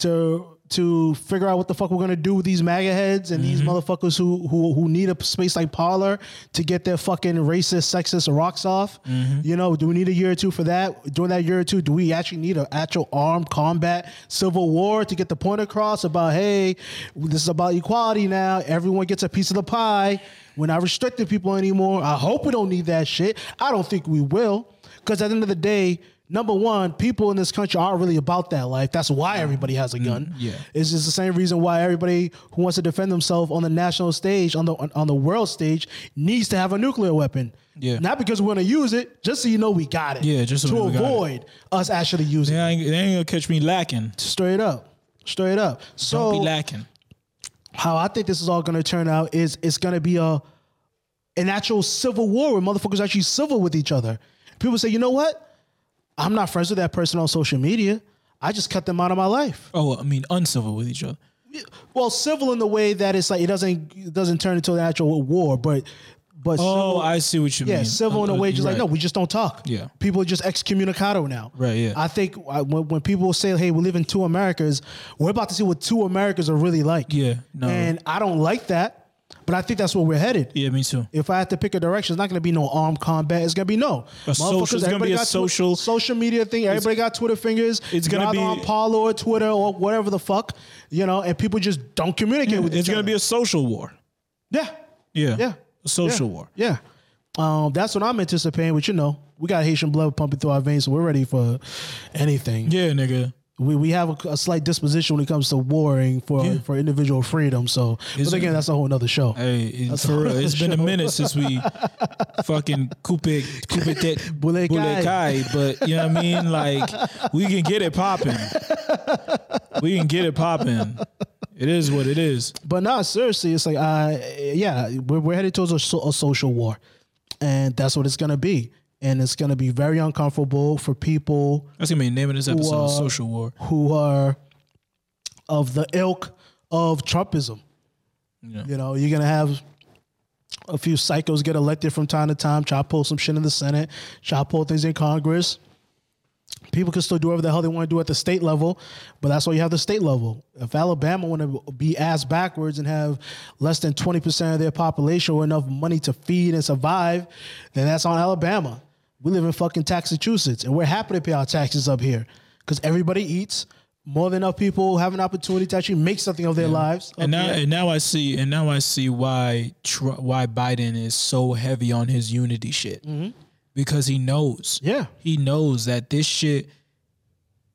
Speaker 2: to to figure out what the fuck we're gonna do with these MAGA heads and these mm-hmm. motherfuckers who who who need a space like Parler to get their fucking racist, sexist rocks off? Mm-hmm. You know, do we need a year or two for that? During that year or two, do we actually need an actual armed combat civil war to get the point across about hey, this is about equality now. Everyone gets a piece of the pie. We're not restricting people anymore. I hope we don't need that shit. I don't think we will. Because at the end of the day, number one, people in this country aren't really about that life. That's why mm-hmm. everybody has a gun. Mm-hmm.
Speaker 1: yeah.
Speaker 2: It's just the same reason why everybody who wants to defend themselves on the national stage, on the on the world stage, needs to have a nuclear weapon.
Speaker 1: Yeah.
Speaker 2: Not because we want to use it, just so you know we got it.
Speaker 1: Yeah, just so
Speaker 2: to
Speaker 1: we know got it.
Speaker 2: avoid us actually using
Speaker 1: They
Speaker 2: it.
Speaker 1: ain't, they ain't gonna catch me lacking.
Speaker 2: Straight up. Straight up. So
Speaker 1: Don't be lacking.
Speaker 2: how I think this is all going to turn out is it's going to be a an actual civil war where motherfuckers actually civil with each other. People say, you know what? I'm not friends with that person on social media. I just cut them out of my life.
Speaker 1: Oh, well, I mean, uncivil with each other.
Speaker 2: Well, civil in the way that it's like it doesn't it doesn't turn into an actual war, but but
Speaker 1: Oh,
Speaker 2: civil,
Speaker 1: I see what you
Speaker 2: yeah,
Speaker 1: mean.
Speaker 2: Yeah, civil in a
Speaker 1: Uh,
Speaker 2: way, just like no, we just don't talk.
Speaker 1: Yeah.
Speaker 2: people are just excommunicado now.
Speaker 1: Right, yeah.
Speaker 2: I think uh, when, when people say, "Hey, we live in two Americas," we're about to see what two Americas are really like.
Speaker 1: Yeah, no.
Speaker 2: and I don't like that, but I think that's where we're headed.
Speaker 1: Yeah, me too.
Speaker 2: If I had to pick a direction, it's not going to be no armed combat. It's going to be no.
Speaker 1: A social- it's gonna be a
Speaker 2: got Twi-
Speaker 1: social-
Speaker 2: social media thing. Everybody got Twitter fingers.
Speaker 1: It's gonna be-
Speaker 2: on Parler or Twitter or whatever the fuck, you know, and people just don't communicate with each
Speaker 1: It's gonna
Speaker 2: other.
Speaker 1: be a social war.
Speaker 2: yeah,
Speaker 1: Yeah.
Speaker 2: yeah,
Speaker 1: A social
Speaker 2: yeah.
Speaker 1: war.
Speaker 2: Yeah, um, that's what I'm anticipating. But you know, we got Haitian blood pumping through our veins, so we're ready for anything.
Speaker 1: Yeah, nigga.
Speaker 2: We we have a, a slight disposition when it comes to warring for
Speaker 1: Yeah.
Speaker 2: for individual freedom. So, but again, that's a whole nother show.
Speaker 1: Hey, it-
Speaker 2: That's
Speaker 1: for
Speaker 2: all
Speaker 1: real,
Speaker 2: the
Speaker 1: it's been a minute since we fucking coupe coupe
Speaker 2: Bule
Speaker 1: bule kai, but you know what I mean. Like we can get it popping. We can get it popping. It is what it is.
Speaker 2: But no, seriously, it's like, uh, yeah, we're, we're headed towards a, so- a social war, and that's what it's gonna be, and it's gonna be very uncomfortable for people
Speaker 1: That's gonna be the name of this episode:
Speaker 2: Well,
Speaker 1: Social War.
Speaker 2: who are of the ilk of Trumpism. You know, you're gonna have a few psychos get elected from time to time, try to pull some shit in the Senate, try to pull things in Congress. People can still do whatever the hell they want to do at the state level, but that's why you have the state level. If Alabama want to be ass backwards and have less than 20% of their population or enough money to feed and survive, then that's on Alabama. We live in fucking Massachusetts, and we're happy to pay our taxes up here because everybody eats. More than enough people have an opportunity to actually make something of their lives.
Speaker 1: And now,
Speaker 2: here.
Speaker 1: and now I see, and now I see why why Biden is so heavy on his unity shit mm-hmm. because he knows,
Speaker 2: Yeah.
Speaker 1: he knows that this shit,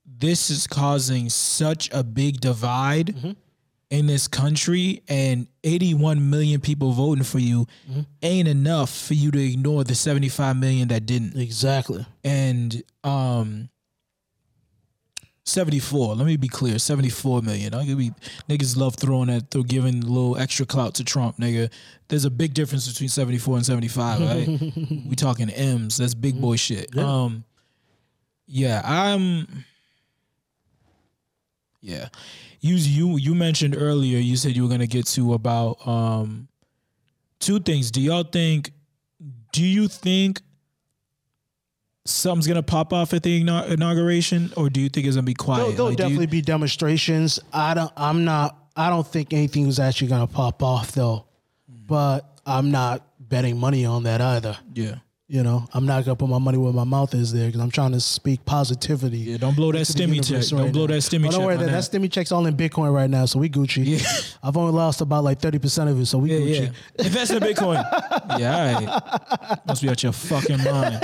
Speaker 1: this is causing such a big divide mm-hmm. In this country, and 81 million people voting for you ain't enough for you to ignore the 75 million that didn't.
Speaker 2: Exactly.
Speaker 1: and um 74 let me be clear 74 million. I'll give you niggas love throwing that through giving a little extra clout to trump nigga. There's a big difference between 74 and 75 right? We talking m's. That's big boy shit. Um yeah i'm yeah you you you mentioned earlier you said you were gonna get to about um two things do y'all think do you think something's gonna pop off at the inauguration, or do you think it's gonna be quiet?
Speaker 2: There'll, there'll
Speaker 1: Like, do you-
Speaker 2: definitely be demonstrations. I don't. I'm not. I don't think anything is actually gonna pop off though. But I'm not betting money on that either.
Speaker 1: yeah,
Speaker 2: You know, I'm not gonna put my money where my mouth is there because I'm trying to speak positivity.
Speaker 1: yeah. Don't blow that stimmy check.
Speaker 2: right
Speaker 1: Don't blow
Speaker 2: now.
Speaker 1: that stimmy
Speaker 2: Oh,
Speaker 1: check.
Speaker 2: don't worry,
Speaker 1: on
Speaker 2: that, that stimmy check's all in Bitcoin right now, so we Gucci.
Speaker 1: Yeah.
Speaker 2: I've only lost about like thirty percent of it, so we
Speaker 1: Yeah,
Speaker 2: Gucci.
Speaker 1: yeah. Invest in Bitcoin. yeah, all right. Must be out your fucking mind.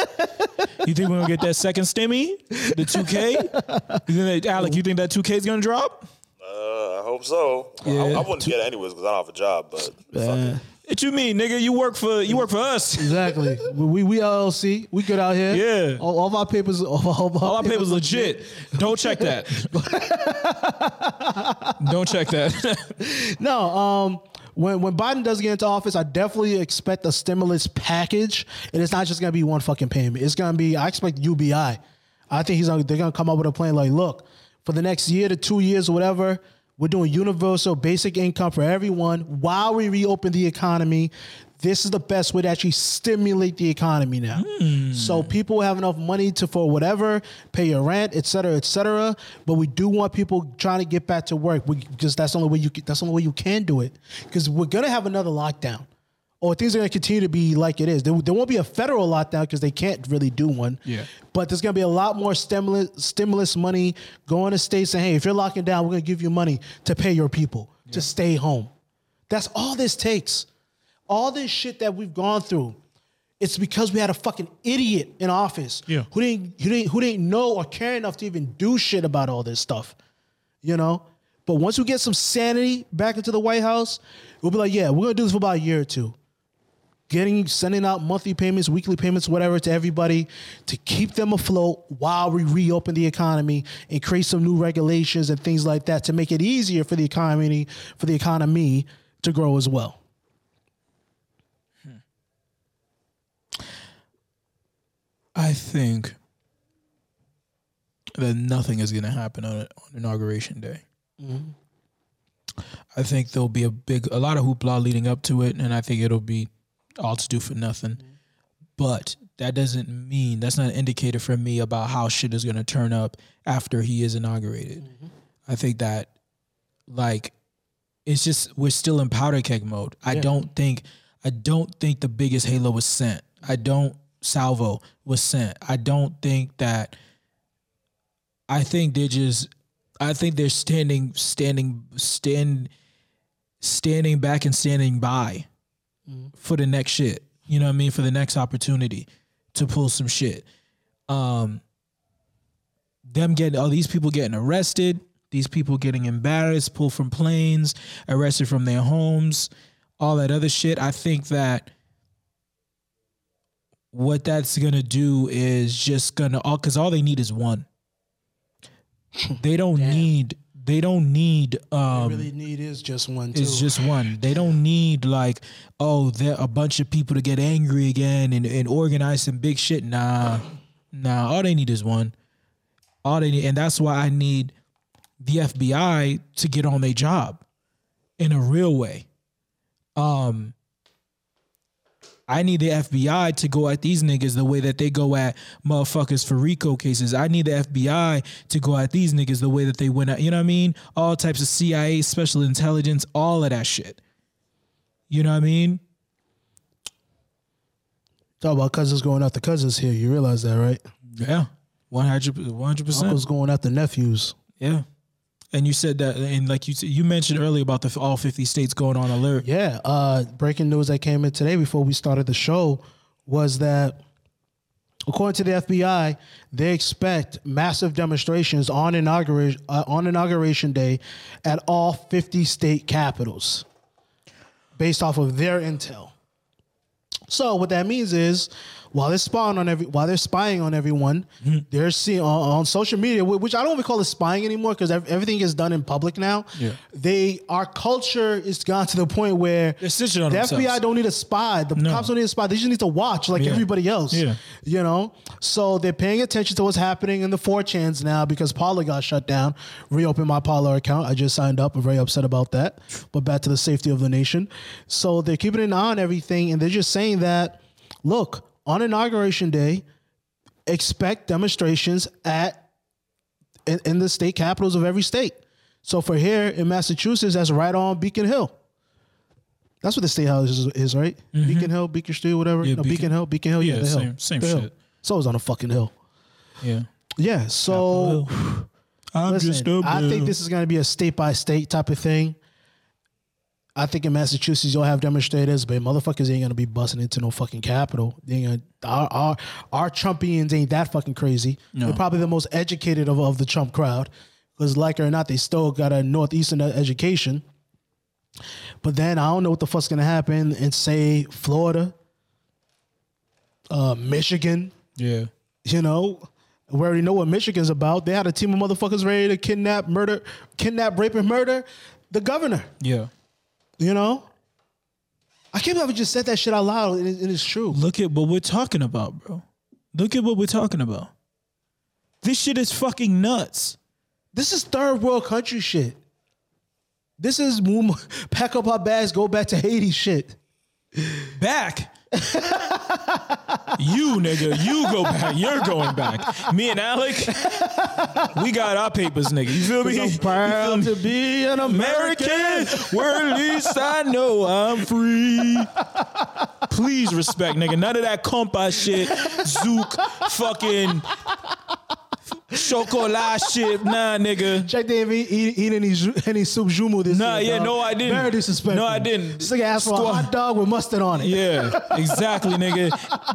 Speaker 1: You think we're gonna get that second stimmy, the two K? You think that, Alec? You think that two K is gonna drop?
Speaker 3: Uh, I hope so. I,
Speaker 1: Yeah.
Speaker 3: I wouldn't get it anyways because I don't have a job. But fuck it.
Speaker 1: What you mean, nigga? You work for you work for us.
Speaker 2: Exactly. we we LLC. We good out here.
Speaker 1: Yeah.
Speaker 2: All, all of our papers. All, all, our
Speaker 1: All our papers legit. Don't check that. Don't check that.
Speaker 2: No, um, when when Biden does get into office, I definitely expect a stimulus package, and it's not just gonna be one fucking payment. It's gonna be. I expect UBI. I think he's. Gonna, they're gonna come up with a plan like, look, for the next year to two years or whatever, we're doing universal basic income for everyone while we reopen the economy. This is the best way to actually stimulate the economy now. Hmm. So people have enough money to for whatever, pay your rent, et cetera, et cetera. But we do want people trying to get back to work because that's the only way you can, that's the only way you can do it. Because we're gonna have another lockdown, or things are gonna continue to be like it is. There, there won't be a federal lockdown because they can't really do one.
Speaker 1: Yeah.
Speaker 2: But there's gonna be a lot more stimulus stimulus money going to states saying, hey, if you're locking down, we're gonna give you money to pay your people to stay home. That's all this takes. All this shit that we've gone through, it's because we had a fucking idiot in office
Speaker 1: Yeah.
Speaker 2: who didn't who didn't who didn't know or care enough to even do shit about all this stuff. You know? But once we get some sanity back into the White House, we'll be like, yeah, we're gonna do this for about a year or two. Getting sending out monthly payments, weekly payments, whatever to everybody to keep them afloat while we reopen the economy and create some new regulations and things like that to make it easier for the economy for the economy to grow as well. Hmm.
Speaker 1: I think that nothing is going to happen on, on inauguration day. Mm-hmm. I think there'll be a big, a lot of hoopla leading up to it, and I think it'll be all to do for nothing. But that doesn't mean that's not an indicator for me about how shit is going to turn up after he is inaugurated. Mm-hmm. I think that, like, it's just we're still in powder keg mode. I don't think, I don't think the biggest halo was sent. I don't salvo was sent. I don't think that. I think they're just. I think they're standing, standing, stand, standing back and standing by for the next shit. You know what I mean? For the next opportunity to pull some shit. Um, them getting all these people getting arrested, these people getting embarrassed, pulled from planes, arrested from their homes, all that other shit. I think that what that's gonna do is just gonna all because all they need is one. They don't need. They don't need. Um,
Speaker 2: really need is just one too.
Speaker 1: it's just one. They don't need like, oh, there a bunch of people to get angry again and, and organize some big shit. Nah, nah. All they need is one. All they need, and that's why I need the FBI to get on their job in a real way. Um, I need the FBI to go at these niggas the way that they go at motherfuckers for RICO cases. I need the FBI to go at these niggas the way that they went at, you know what I mean? All types of CIA, special intelligence, all of that shit. You know what I mean?
Speaker 2: Talk about cousins going after cousins here. You realize that, right?
Speaker 1: Yeah. 100 100%.
Speaker 2: Uncles going after nephews.
Speaker 1: Yeah. And you said that, and like you you mentioned earlier about the all fifty states going on alert.
Speaker 2: Yeah. Uh, breaking news that came in today before we started the show was that, according to the FBI, they expect massive demonstrations on inauguration uh, on inauguration day at all fifty state capitals, based off of their intel. So what that means is, while they're spying on every, while they're spying on everyone, mm-hmm. they're seeing on, on social media, which I don't even call it spying anymore because everything is done in public now.
Speaker 1: Yeah.
Speaker 2: They our culture is gone to the point where
Speaker 1: They're snitching on
Speaker 2: the
Speaker 1: themselves.
Speaker 2: FBI don't need a spy. The
Speaker 1: No.
Speaker 2: cops don't need a spy. They just need to watch like
Speaker 1: Yeah.
Speaker 2: everybody else.
Speaker 1: Yeah.
Speaker 2: You know? So they're paying attention to what's happening in the 4chans now because Parler got shut down. Reopened my Parler account. I just signed up. I'm very upset about that. But back to the safety of the nation. So they're keeping an eye on everything and they're just saying that, look, on inauguration day, expect demonstrations at in, in the state capitals of every state. So for here in Massachusetts, that's right on Beacon Hill. That's what the state house is, is right? Beacon Hill, Beacon Street, whatever.
Speaker 1: Mm-hmm. Yeah,
Speaker 2: no, Beacon,
Speaker 1: Beacon-
Speaker 2: Hill, Beacon Hill. Yeah,
Speaker 1: Yeah,
Speaker 2: the hill.
Speaker 1: same- same
Speaker 2: The hill.
Speaker 1: shit.
Speaker 2: So it's on a fucking hill.
Speaker 1: Yeah.
Speaker 2: Yeah. So
Speaker 1: I'm
Speaker 2: listen,
Speaker 1: just a
Speaker 2: I think this is going to be a state by state type of thing. I think in Massachusetts you'll have demonstrators, but motherfuckers ain't gonna be busting into no fucking capital. They ain't gonna, our, our our Trumpians ain't that fucking crazy. They're probably the most educated of, of the Trump crowd, because like it or not, they still got a northeastern education. But then I don't know what the fuck's gonna happen in say Florida, uh, Michigan.
Speaker 1: Yeah.
Speaker 2: You know, we already know what Michigan's about. They had a team of motherfuckers ready to kidnap, murder, kidnap, rape, and murder the governor.
Speaker 1: Yeah.
Speaker 2: You know, I can't believe I just said that shit out loud, and, it, it's true.
Speaker 1: Look at what we're talking about, bro. Look at what we're talking about. This shit is fucking nuts.
Speaker 2: This is third world country shit. This is pack up our bags, go back to Haiti shit.
Speaker 1: Back. You nigga, you go back. You're going back. Me and Alec, we got our papers, nigga. You feel me?
Speaker 2: I'm proud to be an American.
Speaker 1: American, where at least I know I'm free. Please respect, nigga. None of that compa shit, Zouk, fucking chocolat shit. Nah, nigga.
Speaker 2: Check they eat, eat, eat any ju- any soup joumou this
Speaker 1: Nah,
Speaker 2: year,
Speaker 1: yeah,
Speaker 2: dog.
Speaker 1: no, I didn't.
Speaker 2: Very disrespectful.
Speaker 1: No, I didn't.
Speaker 2: This nigga asked for a
Speaker 1: Squad-
Speaker 2: hot dog with mustard on it.
Speaker 1: Yeah, exactly, nigga.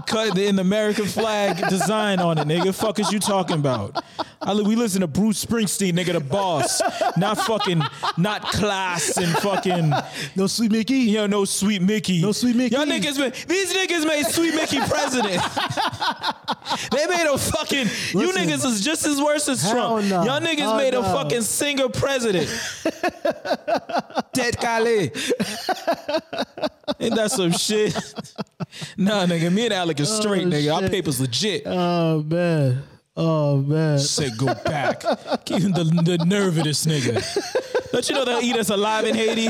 Speaker 1: Cut the, in the American flag design on it, nigga. Fuck is you talking about? I, li- we listen to Bruce Springsteen, nigga, the boss. Not fucking, not class and fucking,
Speaker 2: No sweet Micky.
Speaker 1: you know, no sweet Micky.
Speaker 2: No Sweet Micky.
Speaker 1: Y'all niggas, made, these niggas made Sweet Micky president. they made a fucking, you
Speaker 2: Listen.
Speaker 1: niggas is just as worse as
Speaker 2: Hell
Speaker 1: Trump.
Speaker 2: no.
Speaker 1: Y'all niggas
Speaker 2: Hell
Speaker 1: made a
Speaker 2: no.
Speaker 1: fucking singer president. Ted Khaled. Ain't that some shit? nah, nigga. Me and Alec is oh, straight,
Speaker 2: Oh,
Speaker 1: nigga. Our
Speaker 2: shit.
Speaker 1: paper's legit.
Speaker 2: Oh man. Oh man.
Speaker 1: Say go back. Keep the, the nerve of this nigga. Don't you know they'll eat us alive in Haiti?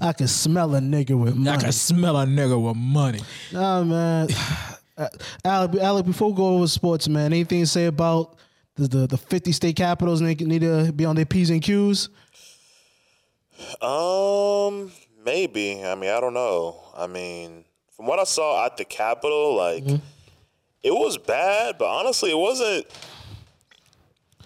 Speaker 2: I can smell a nigga with money
Speaker 1: I
Speaker 2: money.
Speaker 1: can smell a nigga with money.
Speaker 2: Nah, man. Uh, Alec, Alec, before we go over sports, man, anything to say about the, the, the 50 state capitals need, need to be on their P's and Q's?
Speaker 3: Um, maybe. I mean, I don't know. I mean, from what I saw at the Capitol, like it was bad, but honestly, it wasn't.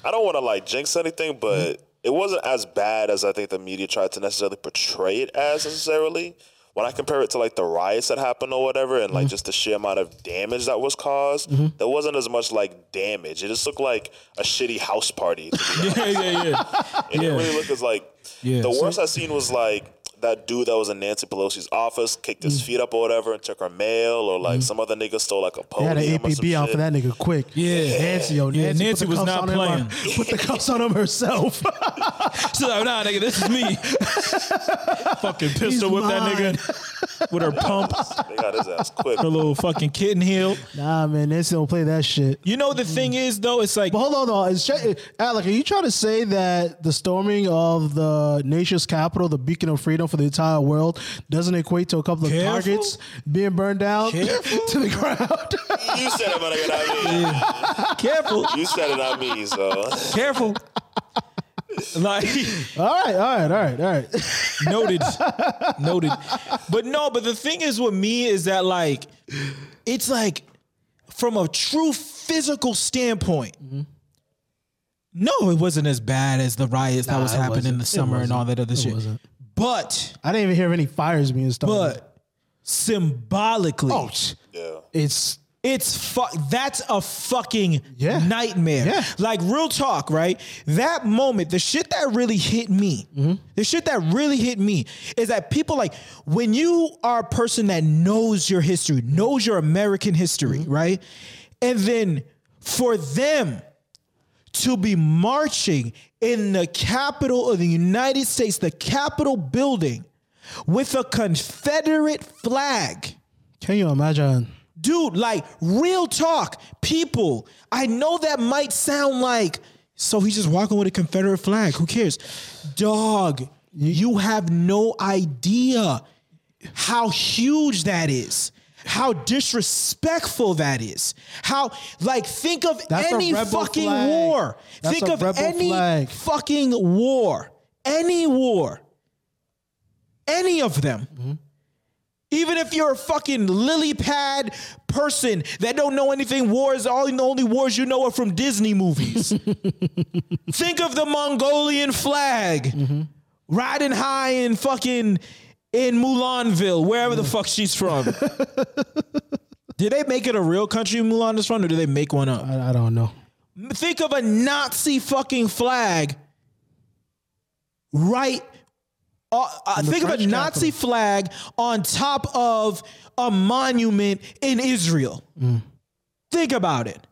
Speaker 3: I don't want to like jinx anything, but it wasn't as bad as I think the media tried to necessarily portray it as necessarily. When I compare it to like the riots that happened or whatever, and like mm-hmm. just the sheer amount of damage that was caused, mm-hmm. there wasn't as much like damage. It just looked like a shitty house party.
Speaker 1: Yeah, yeah, yeah.
Speaker 3: it
Speaker 1: Yeah.
Speaker 3: really looked as like
Speaker 1: Yeah,
Speaker 3: the
Speaker 1: so-
Speaker 3: worst I seen was like that dude that was in Nancy Pelosi's office kicked
Speaker 1: Mm.
Speaker 3: his feet up or whatever and took her mail, or like some other nigga stole like a
Speaker 2: They had
Speaker 3: podium
Speaker 2: an
Speaker 3: or some
Speaker 2: APB out
Speaker 3: shit.
Speaker 2: for that nigga quick.
Speaker 1: Yeah.
Speaker 2: Nancy, yo,
Speaker 1: Yeah,
Speaker 2: Nancy,
Speaker 1: Nancy
Speaker 2: the
Speaker 1: was
Speaker 2: cuffs
Speaker 1: not
Speaker 2: on him,
Speaker 1: playing.
Speaker 2: uh, Put the cuffs on him herself.
Speaker 1: She's like, nah, nigga, this is me. Fucking pistol
Speaker 2: He's
Speaker 1: whip that nigga. with her pump,
Speaker 3: They got his ass quick.
Speaker 1: her little fucking kitten heel.
Speaker 2: Nah, man, they still don't play that shit.
Speaker 1: You know the thing is though, it's like
Speaker 2: But hold on, though. Is Che- Alec, are you trying to say that the storming of the nation's capital, the beacon of freedom for the entire world, doesn't equate to a couple of
Speaker 1: Careful.
Speaker 2: targets being burned down
Speaker 1: Careful.
Speaker 2: to the ground?
Speaker 3: You said it, but I got me.
Speaker 1: careful,
Speaker 3: You said it, not me. So
Speaker 1: careful. Like
Speaker 2: all right, all right, all right, all right.
Speaker 1: noted, noted. But no, but the thing is with me is that like it's like from a true physical standpoint. No, it wasn't as bad as the riots that was happening in the summer and all that other
Speaker 2: It
Speaker 1: shit.
Speaker 2: wasn't.
Speaker 1: But
Speaker 2: I didn't even hear any fires being started.
Speaker 1: but symbolically,
Speaker 2: oh,
Speaker 3: yeah.
Speaker 2: it's
Speaker 1: It's fuck. That's a fucking
Speaker 2: Yeah.
Speaker 1: nightmare.
Speaker 2: Yeah.
Speaker 1: Like real talk, right? That moment, the shit that really hit me,
Speaker 2: Mm-hmm.
Speaker 1: the shit that really hit me is that people like when you are a person that knows your history, knows your American history,
Speaker 2: Mm-hmm.
Speaker 1: right? And then for them to be marching in the capital of the United States, the Capitol building, with a Confederate flag
Speaker 2: can you imagine?
Speaker 1: dude, like real talk, people. I know that might sound like so he's just walking with a Confederate flag. Who cares, dog? You have no idea how huge that is. How disrespectful that is. How like think of
Speaker 2: That's
Speaker 1: any fucking
Speaker 2: flag.
Speaker 1: war.
Speaker 2: That's
Speaker 1: think of any
Speaker 2: flag.
Speaker 1: fucking war. Any war. Any of them.
Speaker 2: Mm-hmm.
Speaker 1: Even if you're a fucking lily pad person that don't know anything wars, all the only wars you know are from Disney movies. Think of the Mongolian flag
Speaker 2: Mm-hmm.
Speaker 1: riding high in fucking in Mulanville, wherever the fuck she's from. did they make it a real country Mulan is from, or did they make one up?
Speaker 2: I, I don't know.
Speaker 1: Think of a Nazi fucking flag right. Uh, uh, think of a
Speaker 2: French
Speaker 1: Nazi flag on top of a monument in Israel.
Speaker 2: Mm.
Speaker 1: Think about it.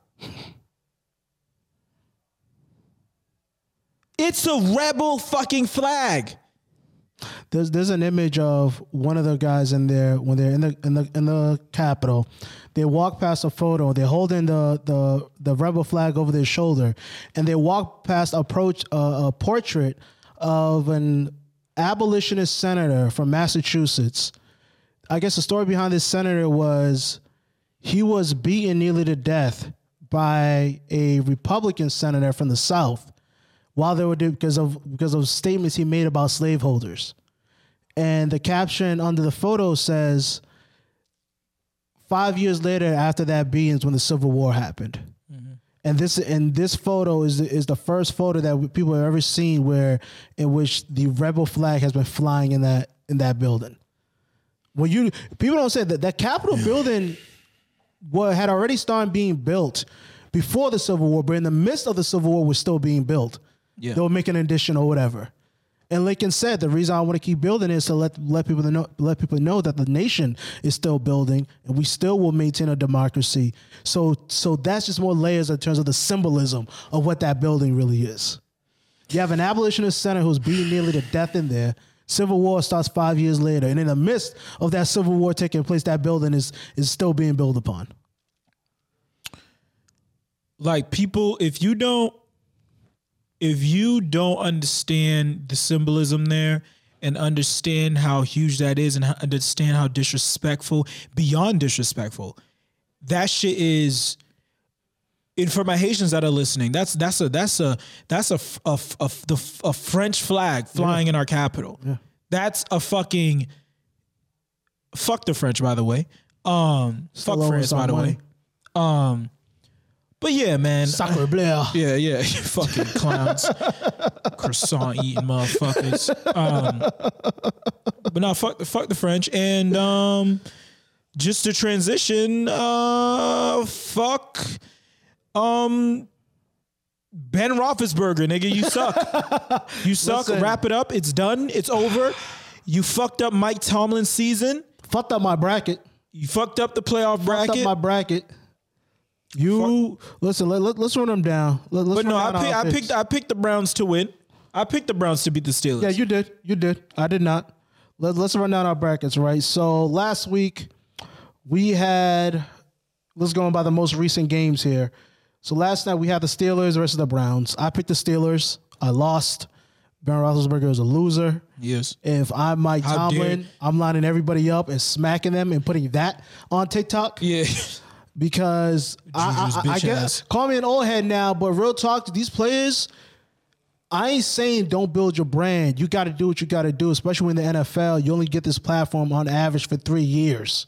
Speaker 1: It's a rebel fucking flag.
Speaker 2: There's there's an image of one of the guys in there when they're in the in the in the Capitol. They walk past a photo. They're holding the the the rebel flag over their shoulder, and they walk past approach a portrait of an abolitionist senator from Massachusetts. I guess the story behind this senator was he was beaten nearly to death by a Republican senator from the South while they were doing because of because of statements he made about slaveholders. And the caption under the photo says, five years later after that being is when the Civil War happened. Mm-hmm. And this and this photo is the, is the first photo that people have ever seen where in which the rebel flag has been flying in that in that building. When you people don't say that that Capitol building what had already started being built before the Civil War, but in the midst of the Civil War was still being built.
Speaker 1: Yeah.
Speaker 2: They'll make an addition or whatever. And Lincoln said the reason I want to keep building is to let let people know let people know that the nation is still building and we still will maintain a democracy. So so that's just more layers in terms of the symbolism of what that building really is. You have an abolitionist senator who's beaten nearly to death in there. Civil War starts five years later, and in the midst of that Civil War taking place, that building is is still being built upon.
Speaker 1: like people if you don't if you don't understand the symbolism there and understand how huge that is and understand how disrespectful beyond disrespectful that shit is and for my Haitians that are listening, that's that's a that's a that's a a the f- a French flag flying in our capital. Yeah. That's a fucking fuck the French, by the way. Um, fuck France, by the
Speaker 2: money.
Speaker 1: way. Um, but yeah, man.
Speaker 2: Sacre bleu.
Speaker 1: Yeah, yeah, you fucking clowns, croissant eating motherfuckers. Um, but no, fuck, the fuck the French, and um, just to transition, uh, fuck, um, Ben Roethlisberger, nigga, you suck, you suck.
Speaker 2: Listen.
Speaker 1: Wrap it up. It's done. It's over. You fucked up Mike Tomlin's season.
Speaker 2: Fucked up my bracket.
Speaker 1: You fucked up the playoff
Speaker 2: Fucked
Speaker 1: bracket.
Speaker 2: up my bracket. You listen. Let, let, us run them down. Let, us
Speaker 1: but no, I, pick, I picked I picked the Browns to win. I picked the Browns to beat the Steelers.
Speaker 2: Yeah, you did. You did. I did not. Let, let's run down our brackets, right? So last week we had let's go on by the most recent games here. So last night we had the Steelers versus the Browns. I picked the Steelers. I lost. Ben Roethlisberger is a loser.
Speaker 1: Yes.
Speaker 2: If I'm Mike
Speaker 1: How
Speaker 2: Tomlin, I'm lining everybody up and smacking them and putting that on TikTok
Speaker 1: Yeah.
Speaker 2: because I, I, I, guess call me an old head now, but real talk, to these players, I ain't saying don't build your brand. You got to do what you got to do, especially when the NFL, you only get this platform on average for three years.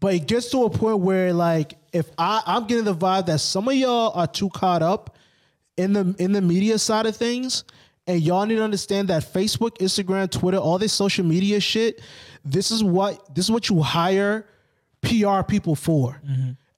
Speaker 2: But it gets to a point where, like, if I, I'm getting the vibe that some of y'all are too caught up in the in the media side of things, and y'all need to understand that Facebook, Instagram, Twitter, all this social media shit, this is what this is what you hire PR people for.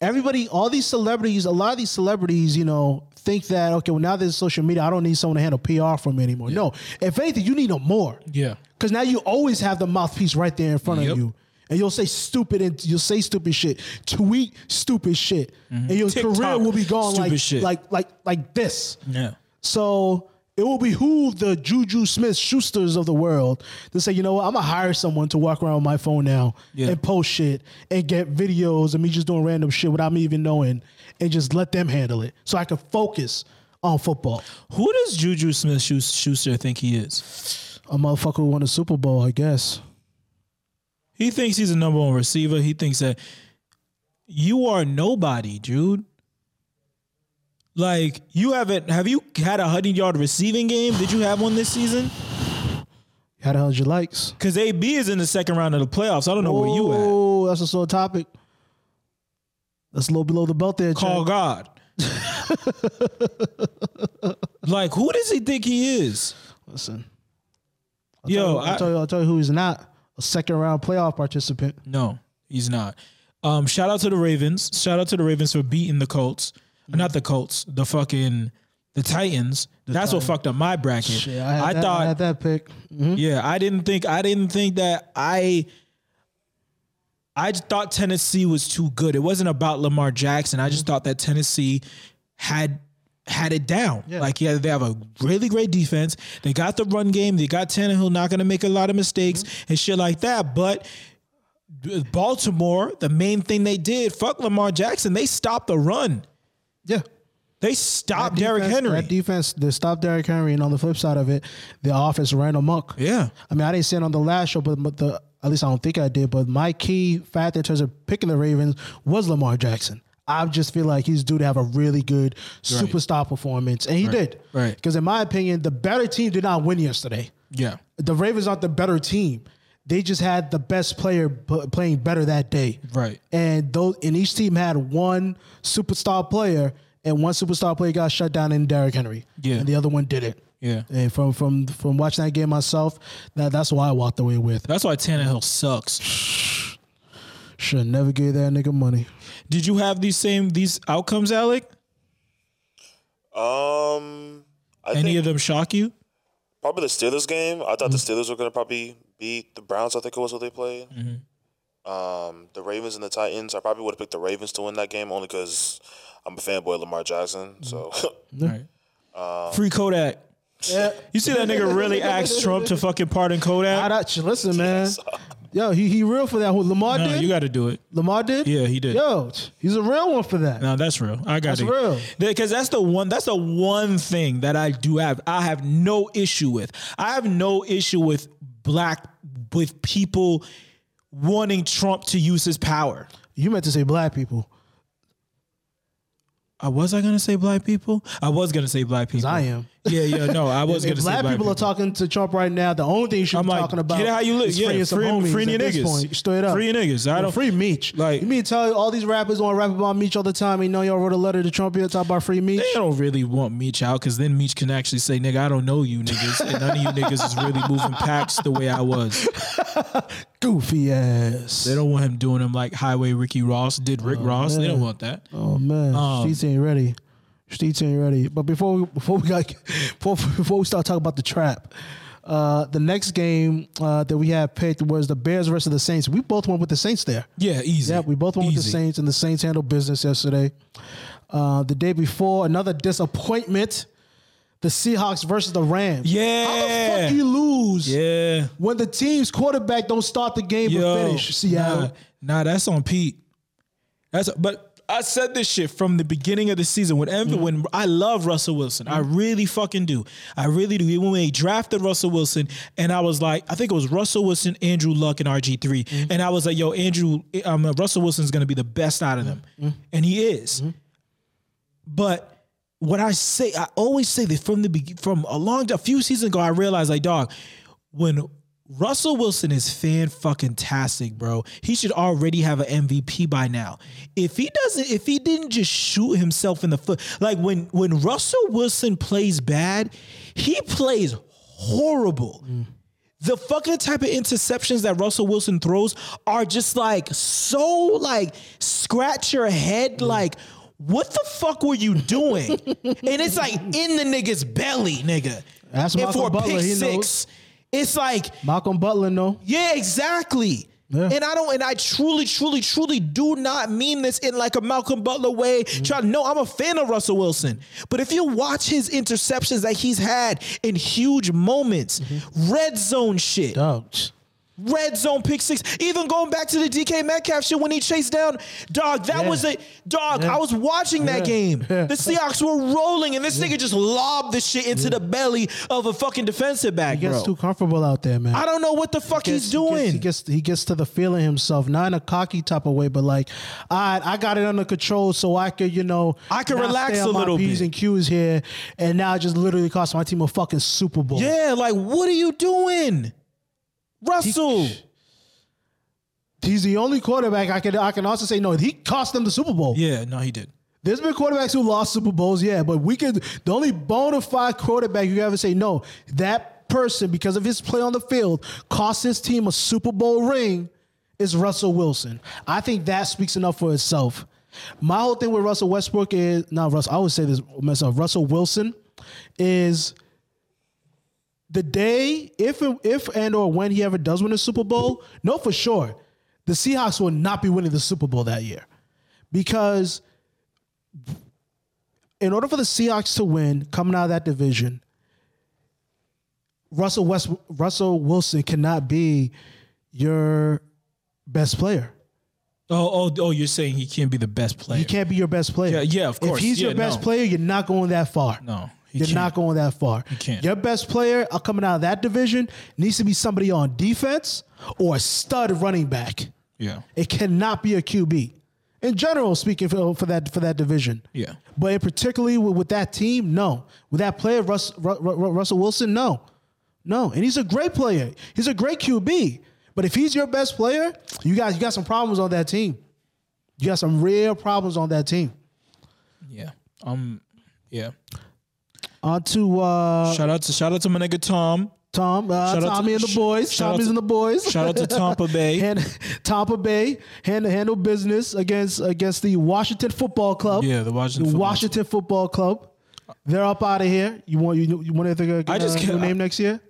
Speaker 2: Everybody, all these celebrities, a lot of these celebrities, you know, think that okay, well now there's social media, I don't need someone to handle PR for me anymore. No, if anything, you need them more.
Speaker 1: Yeah.
Speaker 2: Because now you always have the mouthpiece right there in front
Speaker 1: Yep.
Speaker 2: of you. And you'll say stupid and you'll say stupid shit. Tweet stupid shit. And your
Speaker 1: Mm-hmm. TikTok,
Speaker 2: career will be gone like,
Speaker 1: shit.
Speaker 2: like like like this.
Speaker 1: Yeah.
Speaker 2: So it will behoove the Juju Smith Schusters of the world to say, you know what, I'm gonna hire someone to walk around with my phone now
Speaker 1: Yeah.
Speaker 2: and post shit and get videos of me just doing random shit without me even knowing and just let them handle it so I can focus on football.
Speaker 1: Who does Juju Smith Schuster think he is?
Speaker 2: A motherfucker who won a Super Bowl, I guess.
Speaker 1: He thinks he's a number one receiver. He thinks that you are nobody, dude. Like you haven't have you had a hundred yard receiving game? Did you have one this season?
Speaker 2: How the hell did you likes?
Speaker 1: Because AB is in the second round of the playoffs. I don't know where you at.
Speaker 2: Oh, that's a sore topic. That's a little below the belt there.
Speaker 1: Call God. like who does he think he is?
Speaker 2: Listen,
Speaker 1: Yo,
Speaker 2: I'll
Speaker 1: I,
Speaker 2: tell you. I'll tell you who he's not. A second round playoff participant.
Speaker 1: no, he's not. Um, shout out to the Ravens. Shout out to the Ravens for beating the Colts. Not the Colts. The fucking the Titans. That's what fucked up my bracket.
Speaker 2: Shit, I,
Speaker 1: I
Speaker 2: that,
Speaker 1: thought
Speaker 2: I had that pick. Mhm.
Speaker 1: Yeah, I didn't think I didn't think that I I just thought Tennessee was too good. It wasn't about Lamar Jackson. I just thought that Tennessee had had it down.
Speaker 2: Yeah.
Speaker 1: Like yeah, they have a really great defense. They got the run game. They got Tannehill not going to make a lot of mistakes and shit like that. But Baltimore, the main thing they did, fuck Lamar Jackson. They stopped the run.
Speaker 2: Yeah.
Speaker 1: They stopped
Speaker 2: That
Speaker 1: Derrick
Speaker 2: defense-
Speaker 1: Henry.
Speaker 2: That defense, they stopped Derrick Henry, and on the flip side of it, the offense ran amok.
Speaker 1: yeah.
Speaker 2: I mean, I didn't say it on the last show, but, but the at least I don't think I did. But my key factor in terms of picking the Ravens was Lamar Jackson. I just feel like he's due to have a really good superstar performance, and he did.
Speaker 1: right.
Speaker 2: Because in my opinion, the better team did not win yesterday.
Speaker 1: Yeah.
Speaker 2: The Ravens aren't the better team. They just had the best player p- playing better that day.
Speaker 1: Right.
Speaker 2: And those and each team had one superstar player, and one superstar player got shut down in Derrick Henry.
Speaker 1: Yeah.
Speaker 2: And the other one didn't.
Speaker 1: Yeah.
Speaker 2: And from from from watching that game myself, that that's why I walked away with.
Speaker 1: That's why Tannehill sucks.
Speaker 2: Should never gave that nigga money.
Speaker 1: Did you have these same these outcomes, Alec?
Speaker 3: Um, I
Speaker 1: Any
Speaker 3: think
Speaker 1: of them shock you?
Speaker 3: probably the Steelers game. I thought the
Speaker 1: Mm-hmm.
Speaker 3: Steelers were gonna probably beat the Browns. I think it was what they played.
Speaker 1: Mm-hmm.
Speaker 3: Um, the Ravens and the Titans. I probably would have picked the Ravens to win that game only because I'm a fanboy of Lamar Jackson. So
Speaker 1: Right.
Speaker 3: Um,
Speaker 1: Free Kodak.
Speaker 2: Yeah.
Speaker 1: You see that nigga really asked Trump to fucking pardon Kodak?
Speaker 2: I
Speaker 1: Kodak?
Speaker 2: don't, listen, man. Yo, he he real for that. Who Lamar
Speaker 1: No,
Speaker 2: did?
Speaker 1: you got to do it.
Speaker 2: Lamar did?
Speaker 1: Yeah, he did.
Speaker 2: Yo, he's a real one for that.
Speaker 1: No, that's real. I got
Speaker 2: That's
Speaker 1: it.
Speaker 2: That's real.
Speaker 1: Because that's the one. That's the one thing that I do have. I have no issue with. I have no issue with black with people wanting Trump to use his power.
Speaker 2: You meant to say black people.
Speaker 1: I was I gonna say black people? I was gonna say black people.
Speaker 2: I am.
Speaker 1: Yeah, yeah. No, I was
Speaker 2: If
Speaker 1: gonna say
Speaker 2: black,
Speaker 1: black
Speaker 2: people, are talking to Trump right now, the only thing you should
Speaker 1: I'm
Speaker 2: be
Speaker 1: like,
Speaker 2: talking about
Speaker 1: get how you live.
Speaker 2: is
Speaker 1: Yeah,
Speaker 2: freeing some
Speaker 1: free-
Speaker 2: homies
Speaker 1: freeing
Speaker 2: at
Speaker 1: your niggas.
Speaker 2: point. Straight up.
Speaker 1: Free your niggas. I don't-
Speaker 2: free Meech.
Speaker 1: like-
Speaker 2: you mean to tell all these rappers want to rap about Meech all the time? You know y'all wrote a letter to Trump here talk about free Meech.
Speaker 1: They don't really want Meech out because then Meech can actually say, nigga, I don't know you niggas. And none of you niggas is really moving packs the way I was.
Speaker 2: Goofy ass.
Speaker 1: They don't want him doing them like Highway Ricky Ross did Rick Ross. They don't want that.
Speaker 2: Oh man,
Speaker 1: Um,
Speaker 2: streets ain't ready. Streets ain't ready. But before we, before we got before, before we start talking about the trap, uh, the next game uh, that we had picked was the Bears versus the Saints. We both went with the Saints there.
Speaker 1: Yeah, easy.
Speaker 2: Yeah, we both went with the Saints, and the Saints handled business yesterday. Uh, the day before, another disappointment. the Seahawks versus the Rams. Yeah. How the fuck you lose
Speaker 1: Yeah.
Speaker 2: when the team's quarterback don't start the game
Speaker 1: Yo,
Speaker 2: but finish? Seattle.
Speaker 1: Nah, nah, that's on Pete. That's but I said this shit from the beginning of the season when
Speaker 2: Mm-hmm.
Speaker 1: when I love Russell Wilson. I really fucking do. I really do. Even when they drafted Russell Wilson, and I was like, I think it was Russell Wilson, Andrew Luck, and RG 3
Speaker 2: Mm-hmm.
Speaker 1: and I was like, yo, Andrew, um, Russell Wilson's gonna be the best out of them,
Speaker 2: Mm-hmm.
Speaker 1: and he is. But what I say, I always say that from the be- from a long, a few seasons ago, I realized like, dog, when Russell Wilson is fan fucking tastic, bro. He should already have an MVP by now. If he doesn't, if he didn't just shoot himself in the foot, like when when Russell Wilson plays bad, he plays horrible. Mm. The fucking type of interceptions that Russell Wilson throws are just like so like scratch your head mm. like what the fuck were you doing? and it's like in the nigga's belly, nigga.
Speaker 2: That's
Speaker 1: and for a
Speaker 2: Butler,
Speaker 1: pick six,
Speaker 2: knows.
Speaker 1: It's like
Speaker 2: Malcolm Butler, no.
Speaker 1: yeah, exactly.
Speaker 2: Yeah.
Speaker 1: And I don't, and I truly, truly, truly do not mean this in like a Malcolm Butler way. Mm-hmm. Try, no, I'm a fan of Russell Wilson, but if you watch his interceptions that he's had in huge moments, mm-hmm. red zone shit,
Speaker 2: Dog.
Speaker 1: Red zone pick six, even going back to the DK Metcalf shit when he chased down dog. That
Speaker 2: Yeah.
Speaker 1: was a dog.
Speaker 2: Yeah.
Speaker 1: I was watching that
Speaker 2: Yeah.
Speaker 1: game. The Seahawks were rolling, and this nigga just lobbed the shit into the belly of a fucking defensive back,
Speaker 2: He gets
Speaker 1: bro.
Speaker 2: too comfortable out there, man.
Speaker 1: I don't know what the fuck
Speaker 2: gets-
Speaker 1: he's doing.
Speaker 2: He gets, he gets he gets to the feeling himself, not in a cocky type of way, but like, I I got it under control, so I could you know
Speaker 1: I can relax a
Speaker 2: my
Speaker 1: little
Speaker 2: p's
Speaker 1: bit.
Speaker 2: and q's here, and now it just literally cost my team a fucking Super Bowl.
Speaker 1: Yeah, like what are you doing, Russell?
Speaker 2: he's the only quarterback I can I can also say no. He cost them the Super Bowl.
Speaker 1: yeah, no, he did.
Speaker 2: There's been quarterbacks who lost Super Bowls, yeah, but we could the only bona fide quarterback you can ever say no that person because of his play on the field cost his team a Super Bowl ring is Russell Wilson. I think that speaks enough for itself. My whole thing with Russell Westbrook is not Russell. I would say this myself. Russell Wilson is the day if if and or when he ever does win a Super Bowl. No, for sure, the Seahawks will not be winning the Super Bowl that year because in order for the Seahawks to win coming out of that division, Russell West Russell Wilson cannot be your best player.
Speaker 1: Oh, oh, oh! You're saying he can't be the best player?
Speaker 2: He can't be your best player.
Speaker 1: Yeah, yeah, of course.
Speaker 2: If he's your best
Speaker 1: no.
Speaker 2: player, you're not going that far.
Speaker 1: No,
Speaker 2: you're
Speaker 1: can't.
Speaker 2: not going that far.
Speaker 1: You can't.
Speaker 2: Your best player uh, coming out of that division needs to be somebody on defense or a stud running back.
Speaker 1: Yeah,
Speaker 2: It cannot be a QB. In general, speaking for, for that for that division.
Speaker 1: Yeah.
Speaker 2: But in particularly with, with that team, no. With that player, Russ, Ru- Ru- Russell Wilson, no, no. And he's a great player. He's a great QB. But if he's your best player, you got you got some problems on that team. You got some real problems on that team.
Speaker 1: yeah. Um, yeah.
Speaker 2: On to uh,
Speaker 1: Shout out to shout out to my nigga Tom.
Speaker 2: Tom, uh,
Speaker 1: Shout out to-
Speaker 2: Tommy and the boys. Tommy's
Speaker 1: to-
Speaker 2: and the boys.
Speaker 1: Shout out to Tampa Bay.
Speaker 2: and Tampa Bay hand handle business against against the Washington Football Club.
Speaker 1: Yeah, the Washington
Speaker 2: the
Speaker 1: Football
Speaker 2: Washington Football Club. They're up out of here. You want you, you want to think of
Speaker 1: I just can't-
Speaker 2: name next year?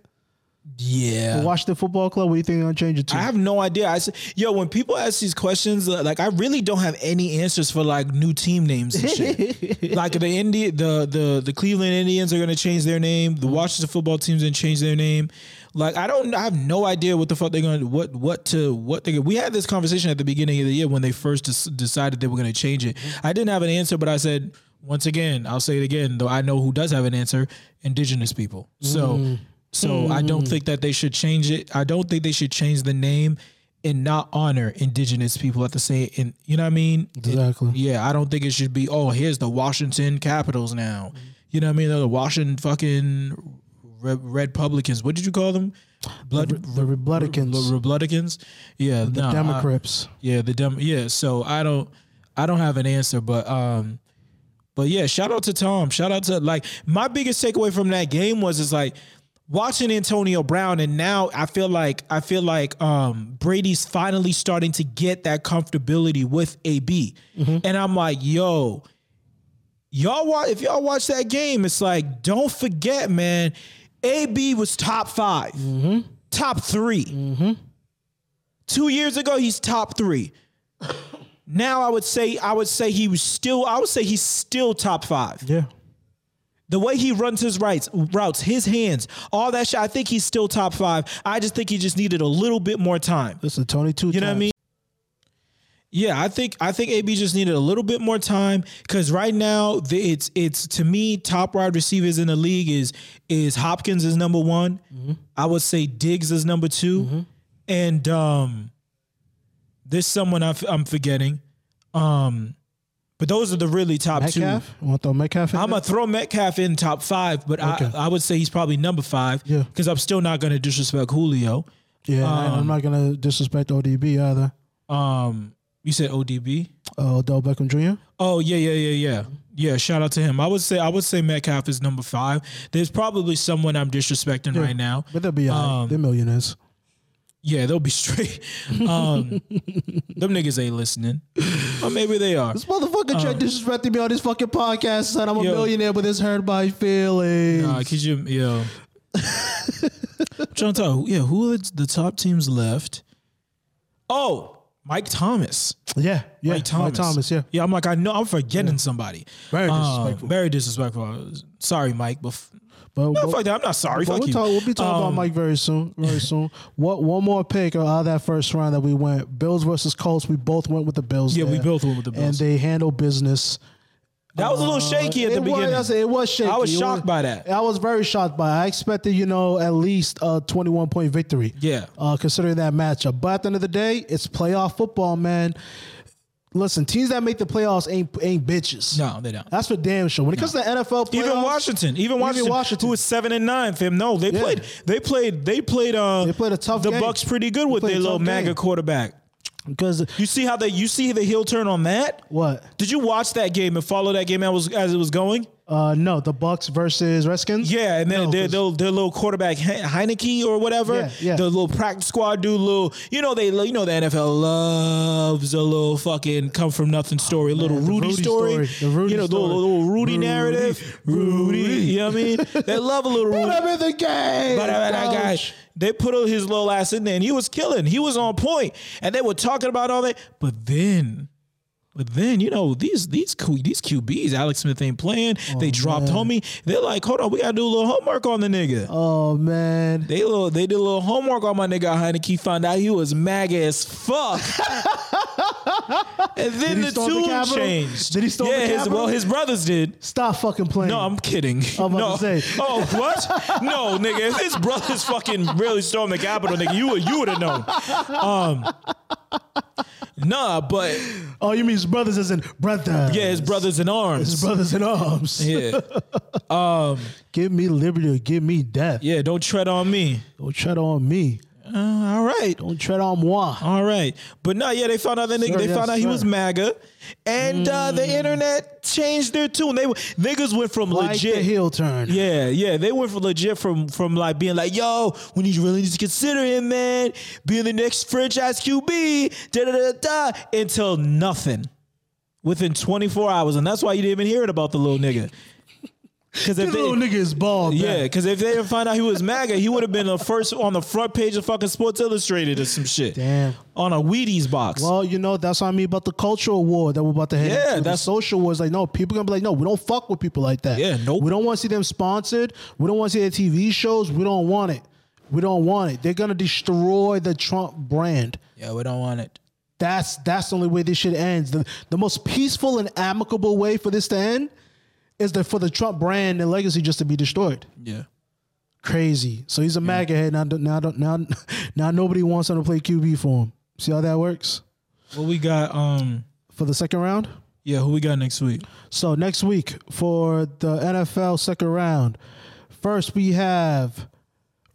Speaker 1: Yeah.
Speaker 2: The Washington Football Club. What do you think they're gonna change it to?
Speaker 1: I have no idea. I s- yo, when people ask these questions, uh, like I really don't have any answers for like new team names and shit. like the Indi- the the the Cleveland Indians are gonna change their name. The Washington football team's gonna change their name. Like I don't, I have no idea what the fuck they're gonna what what to what they're. We had this conversation at the beginning of the year when they first des- decided they were gonna change it. I didn't have an answer, but I said once again, I'll say it again. Though I know who does have an answer: indigenous people. So. So I don't think that they should change it. I don't think they should change the name and not honor indigenous people at the same. And you know what I mean?
Speaker 2: Exactly.
Speaker 1: yeah, I don't think it should be. Oh, here's the Washington Capitals now. You know what I mean? They're the Washington fucking Red, Republicans. What did you call them? Blood.
Speaker 2: the Republicans.
Speaker 1: Republicans. Yeah,
Speaker 2: the
Speaker 1: no, I-
Speaker 2: Democrats.
Speaker 1: yeah, the dem. Yeah, so I don't, I don't have an answer, but um, but yeah, shout out to Tom. Shout out to like my biggest takeaway from that game was it's like watching Antonio Brown, and now I feel like I feel like um Brady's finally starting to get that comfortability with AB, mm-hmm. and I'm like, yo. Y'all watch if y'all watch that game, it's like don't forget, man. AB was top 5 mm-hmm. top 3 mm-hmm. Two years ago, he's top three. Now I would say I would say he was still I would say he's still top five.
Speaker 2: Yeah.
Speaker 1: The way he runs his rights, routes, his hands, all that shit. I think he's still top five. I just think he just needed a little bit more time.
Speaker 2: Listen, Tony, two.
Speaker 1: You know what I mean? Yeah, I think I think AB just needed a little bit more time because right now the, it's it's to me top wide receivers in the league is is Hopkins is number one. I would say Diggs is number 2 and um, there's someone I f- I'm forgetting. Um, but those are the really top two.
Speaker 2: Metcalf. You want to throw Metcalf? In
Speaker 1: I'm gonna throw Metcalf in top five, but
Speaker 2: Okay.
Speaker 1: I I would say he's probably number five.
Speaker 2: Yeah.
Speaker 1: because I'm still not gonna disrespect Julio.
Speaker 2: yeah, and I'm not gonna disrespect ODB either.
Speaker 1: Um, you said ODB.
Speaker 2: Uh, Odell Beckham Jr.
Speaker 1: Oh yeah, yeah, yeah, yeah, yeah. Shout out to him. I would say I would say Metcalf is number five. There's probably someone I'm disrespecting right now.
Speaker 2: But they'll be.
Speaker 1: Um,
Speaker 2: They're millionaires.
Speaker 1: Yeah, they'll be straight. Um, them niggas ain't listening, or maybe they are.
Speaker 2: This motherfucker tried disrespecting me on this fucking podcast. son. I'm a
Speaker 1: Yo.
Speaker 2: millionaire, but this hurt my feelings.
Speaker 1: Nah, cause you, yo. I'm trying to tell, yeah, who are the, top teams left? Oh, Mike Thomas.
Speaker 2: yeah, yeah.
Speaker 1: Mike Thomas.
Speaker 2: Mike Thomas. Yeah.
Speaker 1: Yeah, I'm like, I know I'm forgetting somebody.
Speaker 2: Very
Speaker 1: Um,
Speaker 2: disrespectful.
Speaker 1: very disrespectful. Sorry, Mike, but
Speaker 2: But,
Speaker 1: no,
Speaker 2: but-
Speaker 1: fuck that. I'm not sorry.
Speaker 2: but
Speaker 1: Fuck
Speaker 2: we'll,
Speaker 1: you.
Speaker 2: talk, we'll be talking about
Speaker 1: Um,
Speaker 2: Mike very soon. Very soon. What one more pick out of that first round that we went? Bills versus Colts. We both went with the Bills.
Speaker 1: Yeah, we both went with the Bills, and
Speaker 2: they handle business.
Speaker 1: That was a little shaky at
Speaker 2: Uh,
Speaker 1: the
Speaker 2: was-
Speaker 1: beginning.
Speaker 2: I it was shaky.
Speaker 1: I was shocked by that.
Speaker 2: I was very shocked by. it. I expected, you know, at least a 21 point victory.
Speaker 1: Yeah.
Speaker 2: Uh, considering that matchup, but at the end of the day, it's playoff football, man. Listen, teams that make the playoffs ain't ain't bitches.
Speaker 1: No, they don't.
Speaker 2: That's for damn sure. When it comes to NFL playoffs,
Speaker 1: Even Washington, even Washington,
Speaker 2: Washington.
Speaker 1: who was seven and nine, fam. No, they
Speaker 2: Yeah.
Speaker 1: played, they played, they played. Uh,
Speaker 2: They played a tough
Speaker 1: The
Speaker 2: game.
Speaker 1: Bucks pretty good with their little
Speaker 2: tough
Speaker 1: MAGA
Speaker 2: game.
Speaker 1: quarterback.
Speaker 2: because
Speaker 1: You see how they, you see the heel turn on that.
Speaker 2: what?
Speaker 1: Did you watch that game and follow that game as, was, as it was going?
Speaker 2: Uh, no, the Bucks versus Redskins.
Speaker 1: Yeah, and then
Speaker 2: No,
Speaker 1: their, their, their little quarterback He- Heinicke or whatever,
Speaker 2: Yeah, yeah.
Speaker 1: the little practice squad dude, little you know they you know the NFL loves a little fucking come from nothing story, a little
Speaker 2: Man,
Speaker 1: Rudy,
Speaker 2: Rudy
Speaker 1: story,
Speaker 2: story, the Rudy
Speaker 1: you know the little, little Rudy,
Speaker 2: Rudy,
Speaker 1: narrative, Rudy, you know what I mean? They love a little
Speaker 2: Put him in the game.
Speaker 1: But that guy, they put his little ass in there, and he was killing. He was on point, and they were talking about all that. But then, but then, you know, these these these QBs, Alex Smith ain't playing. they dropped homie. They're like, hold on, we gotta do a little homework on the nigga.
Speaker 2: Oh man.
Speaker 1: They little they did a little homework on my nigga Heinicke. He found out he was MAGA as fuck. and then the
Speaker 2: storm the
Speaker 1: changed.
Speaker 2: Did he storm
Speaker 1: yeah,
Speaker 2: the
Speaker 1: his, well, his brothers did.
Speaker 2: Stop fucking playing.
Speaker 1: No, I'm kidding.
Speaker 2: I'm about
Speaker 1: no.
Speaker 2: to say.
Speaker 1: Oh, what? no, nigga. If his brothers fucking really stole the Capitol, nigga, you would you would have known. Um, nah, but
Speaker 2: oh, you mean his brothers as in brothers?
Speaker 1: yeah, his brothers in arms.
Speaker 2: His brothers in arms.
Speaker 1: Yeah, Um,
Speaker 2: Give me liberty or give me death.
Speaker 1: yeah. Don't tread on me.
Speaker 2: Don't tread on me.
Speaker 1: Uh, all right.
Speaker 2: Don't tread on moi.
Speaker 1: All right, but no, yeah, they found out that nigga.
Speaker 2: Sir,
Speaker 1: they
Speaker 2: yes,
Speaker 1: found out he was MAGA, and uh, the internet changed their tune. They were- niggas went from
Speaker 2: Like
Speaker 1: legit
Speaker 2: the heel turn.
Speaker 1: Yeah, yeah, they went from legit from from like being like, yo, we need really need to consider him, man, being the next franchise QB, da da da da, until nothing within 24 hours, and that's why you didn't even hear it about the little nigga. Because if
Speaker 2: This
Speaker 1: they,
Speaker 2: little nigga is bald.
Speaker 1: yeah, because if they didn't find out he was MAGA, he would have been the first on the front page of fucking Sports Illustrated or some shit.
Speaker 2: Damn.
Speaker 1: On a Wheaties box.
Speaker 2: Well, you know, that's what I mean about the cultural war that we're about to head
Speaker 1: Yeah,
Speaker 2: into. The
Speaker 1: that's-
Speaker 2: social war is like, no, people gonna be like, no, we don't fuck with people like that.
Speaker 1: Yeah, nope.
Speaker 2: We don't want to see them sponsored. We don't want to see their TV shows. We don't want it. We don't want it. They're gonna destroy the Trump brand.
Speaker 1: yeah, we don't want it.
Speaker 2: That's that's the only way this shit ends. The the most peaceful and amicable way for this to end is the, for the Trump brand and legacy just to be destroyed.
Speaker 1: Yeah.
Speaker 2: Crazy. So he's a MAGA head now. Now, now, now, nobody wants him to play QB for him. See how that works
Speaker 1: What we got? Um.
Speaker 2: for the second round.
Speaker 1: Yeah, who we got next week?
Speaker 2: So next week for the NFL second round, first we have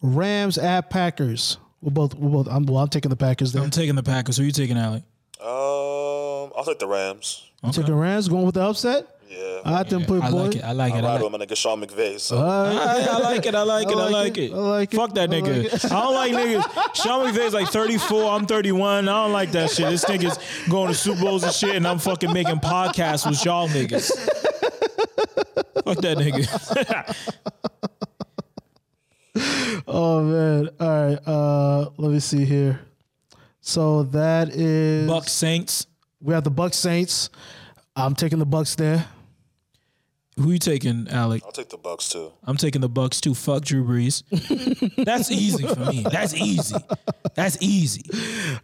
Speaker 2: Rams at Packers. We're both. We're both. I'm, well, I'm taking the Packers there.
Speaker 1: I'm taking the Packers. Who you taking, Alec?
Speaker 3: Um, I'll take the Rams.
Speaker 2: I'm taking Rams. Going with the upset.
Speaker 3: Yeah.
Speaker 2: I think put
Speaker 1: I
Speaker 2: boy.
Speaker 1: like it. I like
Speaker 3: I
Speaker 1: it. I
Speaker 3: ride
Speaker 1: like
Speaker 3: with my nigga Sean McVay. So
Speaker 1: I, I like it. I like it. I like it.
Speaker 2: I like it.
Speaker 1: Fuck that
Speaker 2: I
Speaker 1: nigga.
Speaker 2: like.
Speaker 1: I don't like niggas. Sean McVay's like 34. I'm 31. I don't like that shit. This nigga's going to Super Bowls and shit, and I'm fucking making podcasts with y'all niggas. Fuck that nigga.
Speaker 2: Oh man. All right. Uh, let me see here. So that is
Speaker 1: Buck Saints.
Speaker 2: we have the Bucks Saints. I'm taking the Bucks there.
Speaker 1: Who you taking, Alec?
Speaker 3: I'll take the Bucks too.
Speaker 1: I'm taking the Bucks too. Fuck Drew Brees. That's easy for me. That's easy. That's easy.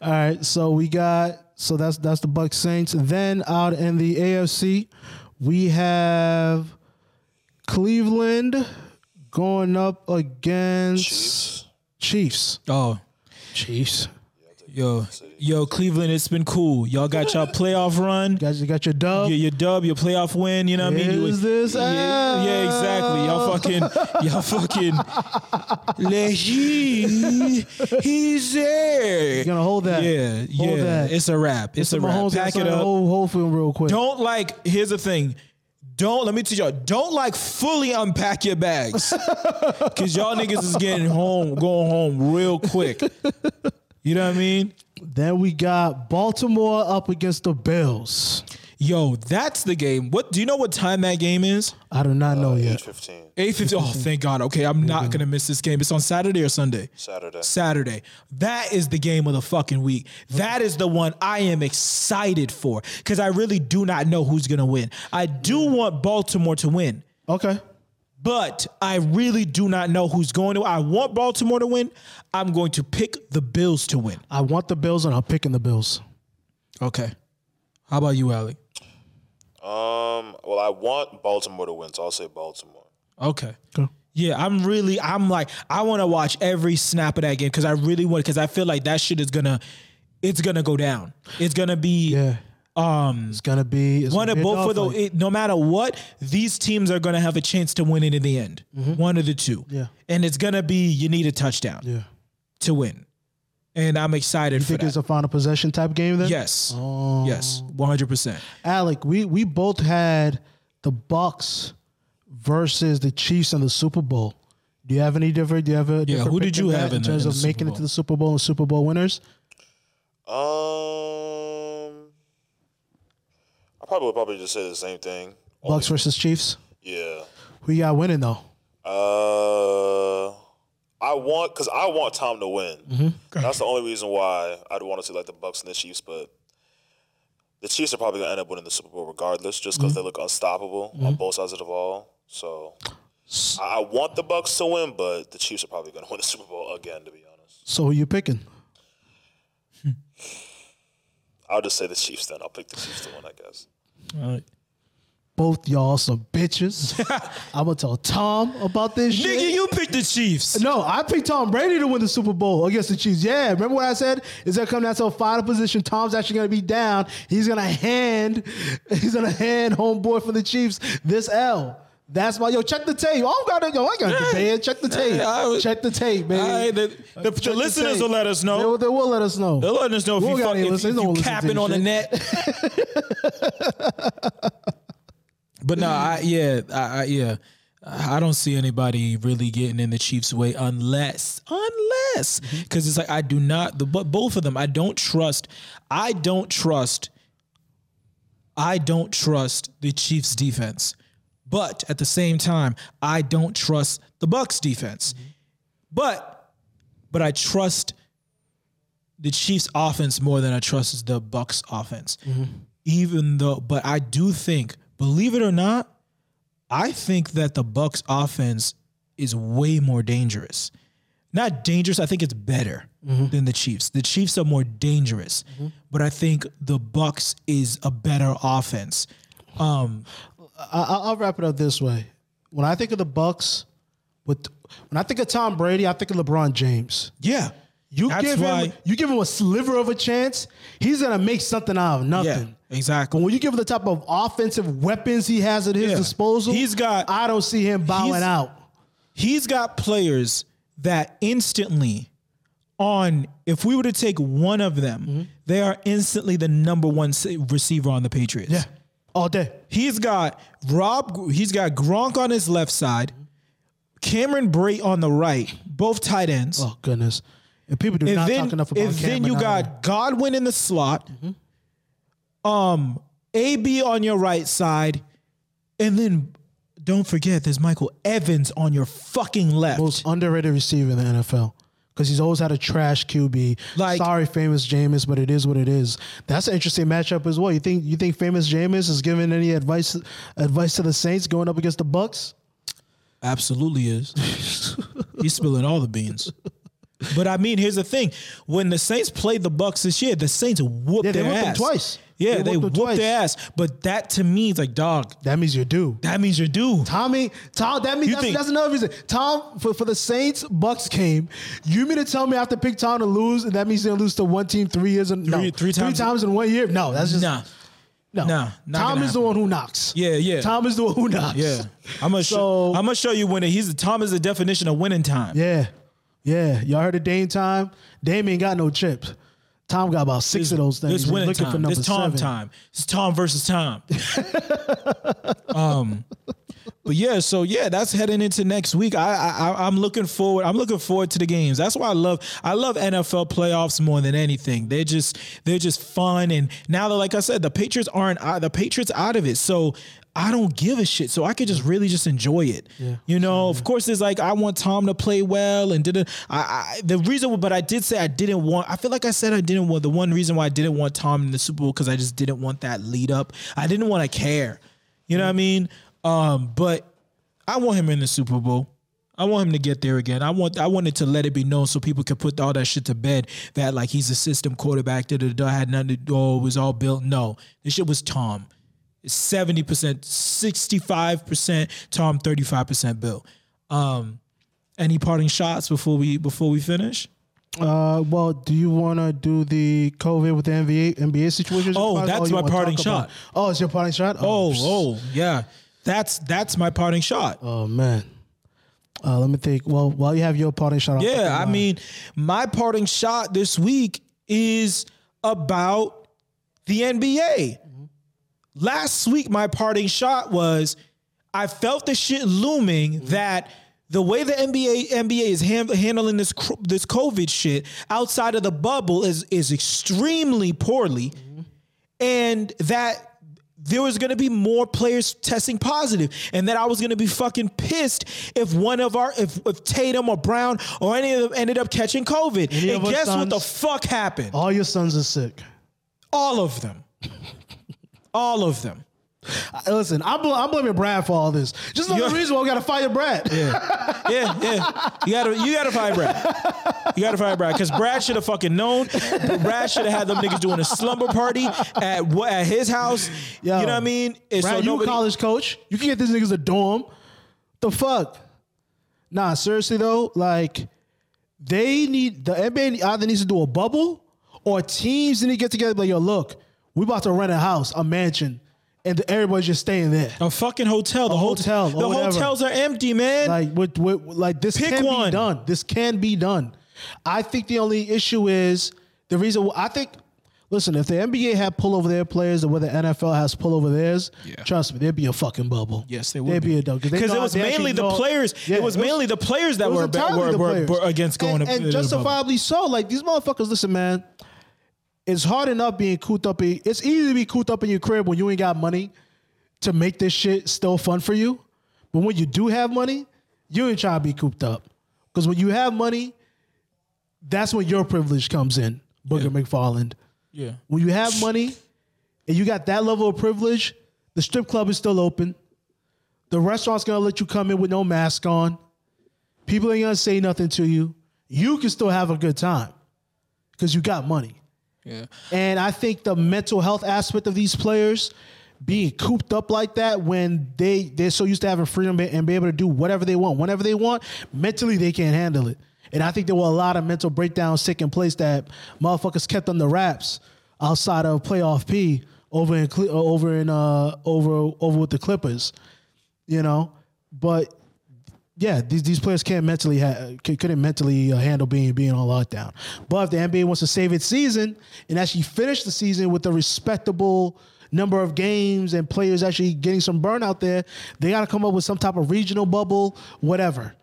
Speaker 2: All right, so we got so that's that's the Bucks Saints. Then out in the AFC, we have Cleveland going up against
Speaker 3: Chiefs.
Speaker 2: Chiefs.
Speaker 1: Oh,
Speaker 2: Chiefs.
Speaker 1: Yo, yo, Cleveland, it's been cool. Y'all got y'all playoff run.
Speaker 2: Guys, you got your dub.
Speaker 1: Your, your dub, your playoff win. You know what I mean? You
Speaker 2: Is this
Speaker 1: yeah, yeah, exactly. Y'all fucking, y'all fucking. He's there.
Speaker 2: You're gonna hold that.
Speaker 1: Yeah,
Speaker 2: Hold
Speaker 1: yeah.
Speaker 2: that.
Speaker 1: It's a wrap. It's
Speaker 2: Mr.
Speaker 1: a wrap. Pack it up.
Speaker 2: Whole, whole film real quick.
Speaker 1: Don't like. Here's the thing. Don't let me teach y'all. Don't like fully unpack your bags, cause y'all niggas is getting home, going home real quick. You know what I mean?
Speaker 2: Then we got Baltimore up against the Bills.
Speaker 1: Yo, that's the game. What do you know? What time that game is?
Speaker 2: I do not know
Speaker 3: Eight
Speaker 2: yet.
Speaker 3: fifteen
Speaker 1: Eight fifty. Oh, thank God. Okay, I'm not gonna miss this game. It's on Saturday or Sunday.
Speaker 3: Saturday.
Speaker 1: Saturday. That is the game of the fucking week. That is the one I am excited for because I really do not know who's gonna win. I do want Baltimore to win.
Speaker 2: Okay.
Speaker 1: But I really do not know who's going to. I want Baltimore to win. I'm going to pick the Bills to win.
Speaker 2: I want the Bills and I'm picking the Bills.
Speaker 1: Okay. How about you, Alec?
Speaker 3: Um. Well, I want Baltimore to win, so I'll say Baltimore.
Speaker 1: Okay.
Speaker 2: Okay.
Speaker 1: Yeah, I'm really, I'm like, I want to watch every snap of that game because I really want, because I feel like that shit is gonna, it's gonna go down. It's gonna be,
Speaker 2: Yeah.
Speaker 1: Um,
Speaker 2: It's gonna be it's
Speaker 1: one
Speaker 2: gonna
Speaker 1: of
Speaker 2: be
Speaker 1: both of
Speaker 2: dogfight.
Speaker 1: those. It, no matter what, these teams are gonna have a chance to win it in the end. One of the two.
Speaker 2: Mm-hmm. Yeah.
Speaker 1: And it's gonna be you need a touchdown
Speaker 2: Yeah.
Speaker 1: to win, and I'm excited
Speaker 2: You
Speaker 1: for
Speaker 2: think
Speaker 1: that.
Speaker 2: it's a final possession type game then?
Speaker 1: yes.
Speaker 2: Oh.
Speaker 1: Yes. 100. percent
Speaker 2: Alec, we we both had the Bucks versus the Chiefs in the Super Bowl. Do you have any different? Do you have a different
Speaker 1: who did you have
Speaker 2: that
Speaker 1: in the-
Speaker 2: terms
Speaker 1: in
Speaker 2: of
Speaker 1: the Super
Speaker 2: making it to the Super Bowl and Super Bowl winners?
Speaker 3: Um. I probably would probably just say the same thing.
Speaker 2: Bucks versus Chiefs.
Speaker 3: Yeah.
Speaker 2: Who you got winning though?
Speaker 3: Uh, I want because I want Tom to win.
Speaker 2: Mm-hmm.
Speaker 3: That's the only reason why I'd want to see like the Bucks and the Chiefs, but the Chiefs are probably gonna end up winning the Super Bowl regardless, just because
Speaker 2: Mm-hmm.
Speaker 3: they look unstoppable on both sides of the ball. So I I want the Bucks to win, but the Chiefs are probably gonna win the Super Bowl again. To be honest,
Speaker 2: So who you picking?
Speaker 3: I'll just say the Chiefs. Then I'll pick the Chiefs to win. I guess.
Speaker 1: All right.
Speaker 2: Both y'all some bitches. I'm gonna tell Tom about this shit.
Speaker 1: Nigga, you picked the Chiefs.
Speaker 2: No, I picked Tom Brady to win the Super Bowl against the Chiefs. Yeah, remember what I said? Is gonna come down to a final position. Tom's actually gonna be down. He's gonna hand, he's gonna hand homeboy for the Chiefs this L. That's my yo. Check the tape. I don't gotta go. I got to bed. Check the tape.
Speaker 1: Was-
Speaker 2: check the tape,
Speaker 1: man. Right, the, the, the listeners
Speaker 2: tape.
Speaker 1: will let us
Speaker 2: They,
Speaker 1: know.
Speaker 2: will, they will let us know.
Speaker 1: They'll let us know if
Speaker 2: We'll
Speaker 1: you,
Speaker 2: get
Speaker 1: fuck, if, if you capping on the net. but no, I, yeah, I, I, yeah, I don't see anybody really getting in the Chiefs' way unless, unless,
Speaker 2: Mm-hmm.
Speaker 1: because it's like I do not. The but both of them, I don't trust. I don't trust. I don't trust the Chiefs' defense, but at the same time, I don't trust the Bucks' defense. Mm-hmm. But, but I trust the Chiefs offense more than I trust the Bucks offense. Mm-hmm. Even though but I do think, believe it or not, I think that the Bucks offense is way more dangerous. Not dangerous, I think it's better mm-hmm. than the Chiefs. The Chiefs are more dangerous, but I think the Bucks is a better offense. Um
Speaker 2: I, I- I'll wrap it up this way. When I think of the Bucks, with when I think of Tom Brady, I think of LeBron James.
Speaker 1: yeah.
Speaker 2: You
Speaker 1: That's
Speaker 2: give
Speaker 1: why-
Speaker 2: him you give him a sliver of a chance, he's gonna make something out of
Speaker 1: Yeah,
Speaker 2: nothing.
Speaker 1: exactly.
Speaker 2: But when you give him the type of offensive weapons he has at his
Speaker 1: Yeah.
Speaker 2: disposal,
Speaker 1: He's got-
Speaker 2: I don't see him bowing
Speaker 1: he's-
Speaker 2: out.
Speaker 1: he's got players that instantly on if we were to take one of them
Speaker 2: Mm-hmm.
Speaker 1: they are instantly the number one receiver on the patriots
Speaker 2: all day.
Speaker 1: he's got rob he's got gronk on his left side Cameron Brate on the right both tight ends
Speaker 2: Oh goodness! And people do
Speaker 1: and
Speaker 2: not
Speaker 1: then,
Speaker 2: talk enough about
Speaker 1: and then
Speaker 2: Cameron
Speaker 1: you
Speaker 2: either.
Speaker 1: got godwin in the slot
Speaker 2: Mm-hmm.
Speaker 1: um ab on your right side and then don't forget there's michael evans on your fucking left
Speaker 2: most underrated receiver in the NFL. Because he's always had a trash QB.
Speaker 1: Like-
Speaker 2: sorry, famous Jameis, but it is what it is. That's an interesting matchup as well. You think you think famous Jameis is giving any advice advice to the Saints going up against the Bucks?
Speaker 1: Absolutely is. He's spilling all the beans. But I mean, here's the thing: when the Saints played the Bucks this year, the Saints whooped
Speaker 2: Yeah, they
Speaker 1: their
Speaker 2: whooped them
Speaker 1: ass
Speaker 2: twice.
Speaker 1: Yeah,
Speaker 2: They
Speaker 1: they,
Speaker 2: whooped
Speaker 1: whooped, their ass. But that to me is like, dog.
Speaker 2: That means you're due.
Speaker 1: That means you're due.
Speaker 2: Tommy, Tom, that means that's,
Speaker 1: think-
Speaker 2: that's another reason. Tom, for, for the Saints, Bucks came. You mean to tell me I have to pick Tom to lose, and that means they're lose to one team three years in no,
Speaker 1: Three- three times-
Speaker 2: three times in one year? No, that's just
Speaker 1: Nah.
Speaker 2: no.
Speaker 1: nah,
Speaker 2: Tom is the one who knocks.
Speaker 1: Yeah, yeah.
Speaker 2: Tom is the one who knocks.
Speaker 1: Yeah, I'm gonna
Speaker 2: So-
Speaker 1: show. I'm gonna show you winning. he's Tom is the definition of winning time.
Speaker 2: yeah, yeah. Y'all heard of Dame time? Dame ain't got no chips. Tom got about six of those things.
Speaker 1: This winning
Speaker 2: looking
Speaker 1: time.
Speaker 2: for number
Speaker 1: This Tom
Speaker 2: seven.
Speaker 1: time. This Tom versus Tom. um, but yeah, so yeah, that's heading into next week. I, I I'm looking forward. I'm looking forward to the games. That's why I love I love NFL playoffs more than anything. They're just they're just fun. And now that like I said, the Patriots aren't uh, the Patriots out of it. So I don't give a shit. So I could just really just enjoy it. You know, of course, it's like I want Tom to play well and didn't I, I the reason but I did say I didn't want I feel like I said I didn't want the one reason why I didn't want Tom in the Super Bowl because I just didn't want that lead up. I didn't want to care. You know what I mean? Um, but I want him in the Super Bowl. I want him to get there again. I want I wanted to let it be known so people could put all that shit to bed that like he's a system quarterback that had nothing to do, oh, it was all built. No, this shit was Tom. 70%, 65% Tom, 35% Bill. Um, any parting shots before we before we finish?
Speaker 2: Uh, well, do you want to do the COVID with the NBA NBA situation?
Speaker 1: Oh, that's
Speaker 2: you
Speaker 1: my parting shot.
Speaker 2: about- Oh, it's your parting shot.
Speaker 1: Oh, oh, yeah. That's that's my parting shot.
Speaker 2: Oh man. Uh, let me think. Well, while you have your parting shot, I'll
Speaker 1: Yeah, I mean, my parting shot this week is about the NBA. Last week, my parting shot was I felt the shit looming that the way the NBA NBA is ham- handling this this COVID shit outside of the bubble is is extremely poorly, and that there was going to be more players testing positive and that I was going to be fucking pissed if one of our if, if Tatum or Brown or any of them ended up catching COVID.
Speaker 2: Any
Speaker 1: and guess what the fuck happened?
Speaker 2: all your sons are sick.
Speaker 1: All of them. All of them.
Speaker 2: Listen, I'm, bl- I'm blaming Brad for all this. Just
Speaker 1: the
Speaker 2: reason why we got to fire Brad.
Speaker 1: Yeah, Yeah, yeah. You gotta you gotta fire Brad. You gotta fire Brad because Brad should have fucking known. Brad should have had them niggas doing a slumber party at what at his house.
Speaker 2: Yo,
Speaker 1: you know what I mean? And
Speaker 2: Brad, you a
Speaker 1: nobody-
Speaker 2: college coach. You can get these niggas a dorm. The fuck? Nah, seriously though, like they need the NBA either needs to do a bubble or teams need to get together. Like, yo, look, we about to rent a house, a mansion, and everybody's just staying there.
Speaker 1: A fucking hotel. The
Speaker 2: hotel,
Speaker 1: hotel. The
Speaker 2: whatever.
Speaker 1: hotels are empty, man.
Speaker 2: Like, with, with, like this
Speaker 1: Pick
Speaker 2: can
Speaker 1: one.
Speaker 2: be done. This can be done. I think the only issue is the reason. I think. Listen, if the NBA had pull over their players the way the NFL has pull over theirs,
Speaker 1: Yeah.
Speaker 2: trust me, there'd be a fucking bubble.
Speaker 1: yes, they would
Speaker 2: There'd be, a dub
Speaker 1: because it was mainly the players. it was mainly the players that were, were, were, were against going
Speaker 2: and,
Speaker 1: to
Speaker 2: and
Speaker 1: to
Speaker 2: justifiably so. Like these motherfuckers, listen, man. It's hard enough being cooped up. In, it's easy to be cooped up in your crib when you ain't got money to make this shit still fun for you. But when you do have money, you ain't trying to be cooped up. Because when you have money, that's when your privilege comes in, Booger McFarland.
Speaker 1: Yeah.
Speaker 2: When you have money and you got that level of privilege, the strip club is still open. The restaurant's gonna let you come in with no mask on. People ain't gonna say nothing to you. You can still have a good time because you got money.
Speaker 1: Yeah.
Speaker 2: And I think the mental health aspect of these players being cooped up like that when they they're so used to having freedom and be able to do whatever they want, whenever they want, mentally they can't handle it. And I think there were a lot of mental breakdowns taking place that motherfuckers kept on the wraps outside of playoff P over in over in uh over over with the Clippers, you know. But yeah, these these players can't mentally ha- couldn't mentally uh, handle being being on lockdown. But if the NBA wants to save its season and actually finish the season with a respectable number of games and players actually getting some burn out there, they got to come up with some type of regional bubble, whatever.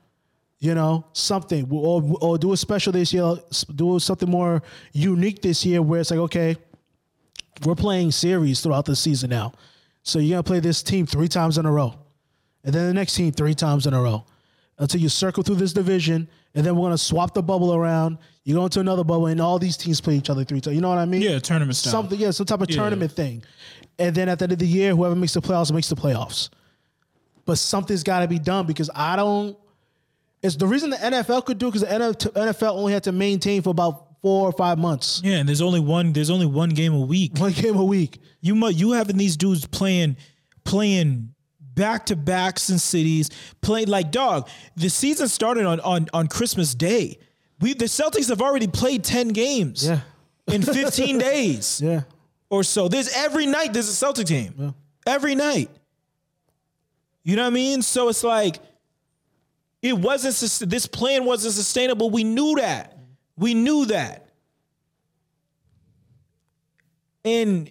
Speaker 2: You know, something or or do a special this year, do something more unique this year where it's like okay, we're playing series throughout the season now. So you're gonna play this team three times in a row. And then the next team three times in a row. until you circle through this division, and then we're gonna swap the bubble around. You go into another bubble, and all these teams play each other three times. You know what I mean?
Speaker 1: Yeah, tournament style.
Speaker 2: Something, yeah, some type of
Speaker 1: Yeah.
Speaker 2: tournament thing. And then at the end of the year, whoever makes the playoffs makes the playoffs. But something's got to be done because I don't. It's the reason the NFL could do because the NFL only had to maintain for about four or five months,
Speaker 1: Yeah, and there's only one. There's only one game a week.
Speaker 2: one game a week.
Speaker 1: You mu you having these dudes playing playing back to backs in cities, play like dog. The season started on on on Christmas Day. We the Celtics have already played 10 games
Speaker 2: Yeah,
Speaker 1: in 15 days
Speaker 2: yeah.
Speaker 1: or so. There's every night there's a Celtic game. Every night. You know what I mean? So it's like it wasn't this plan wasn't sustainable. We knew that. We knew that. And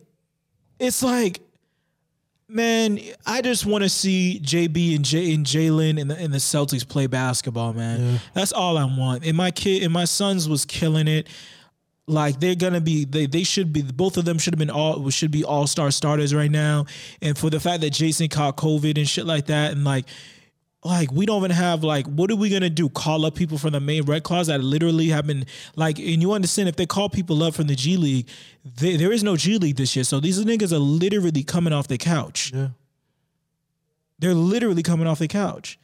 Speaker 1: it's like, man, I just want to see JB and J and Jalen and the, and the Celtics play basketball, man. That's all I want. And my kid and my sons was killing it. Like they're gonna be, they they should be. Both of them should have been all should be all star starters right now. And for the fact that Jayson caught COVID and shit like that, and like like we don't even have like what are we gonna do? Call up people from the Maine Red Claws that literally have been like and you understand if they call people up from the g league they, there is no g league this year. So these niggas are literally coming off the couch.
Speaker 2: Yeah.
Speaker 1: they're literally coming off the couch.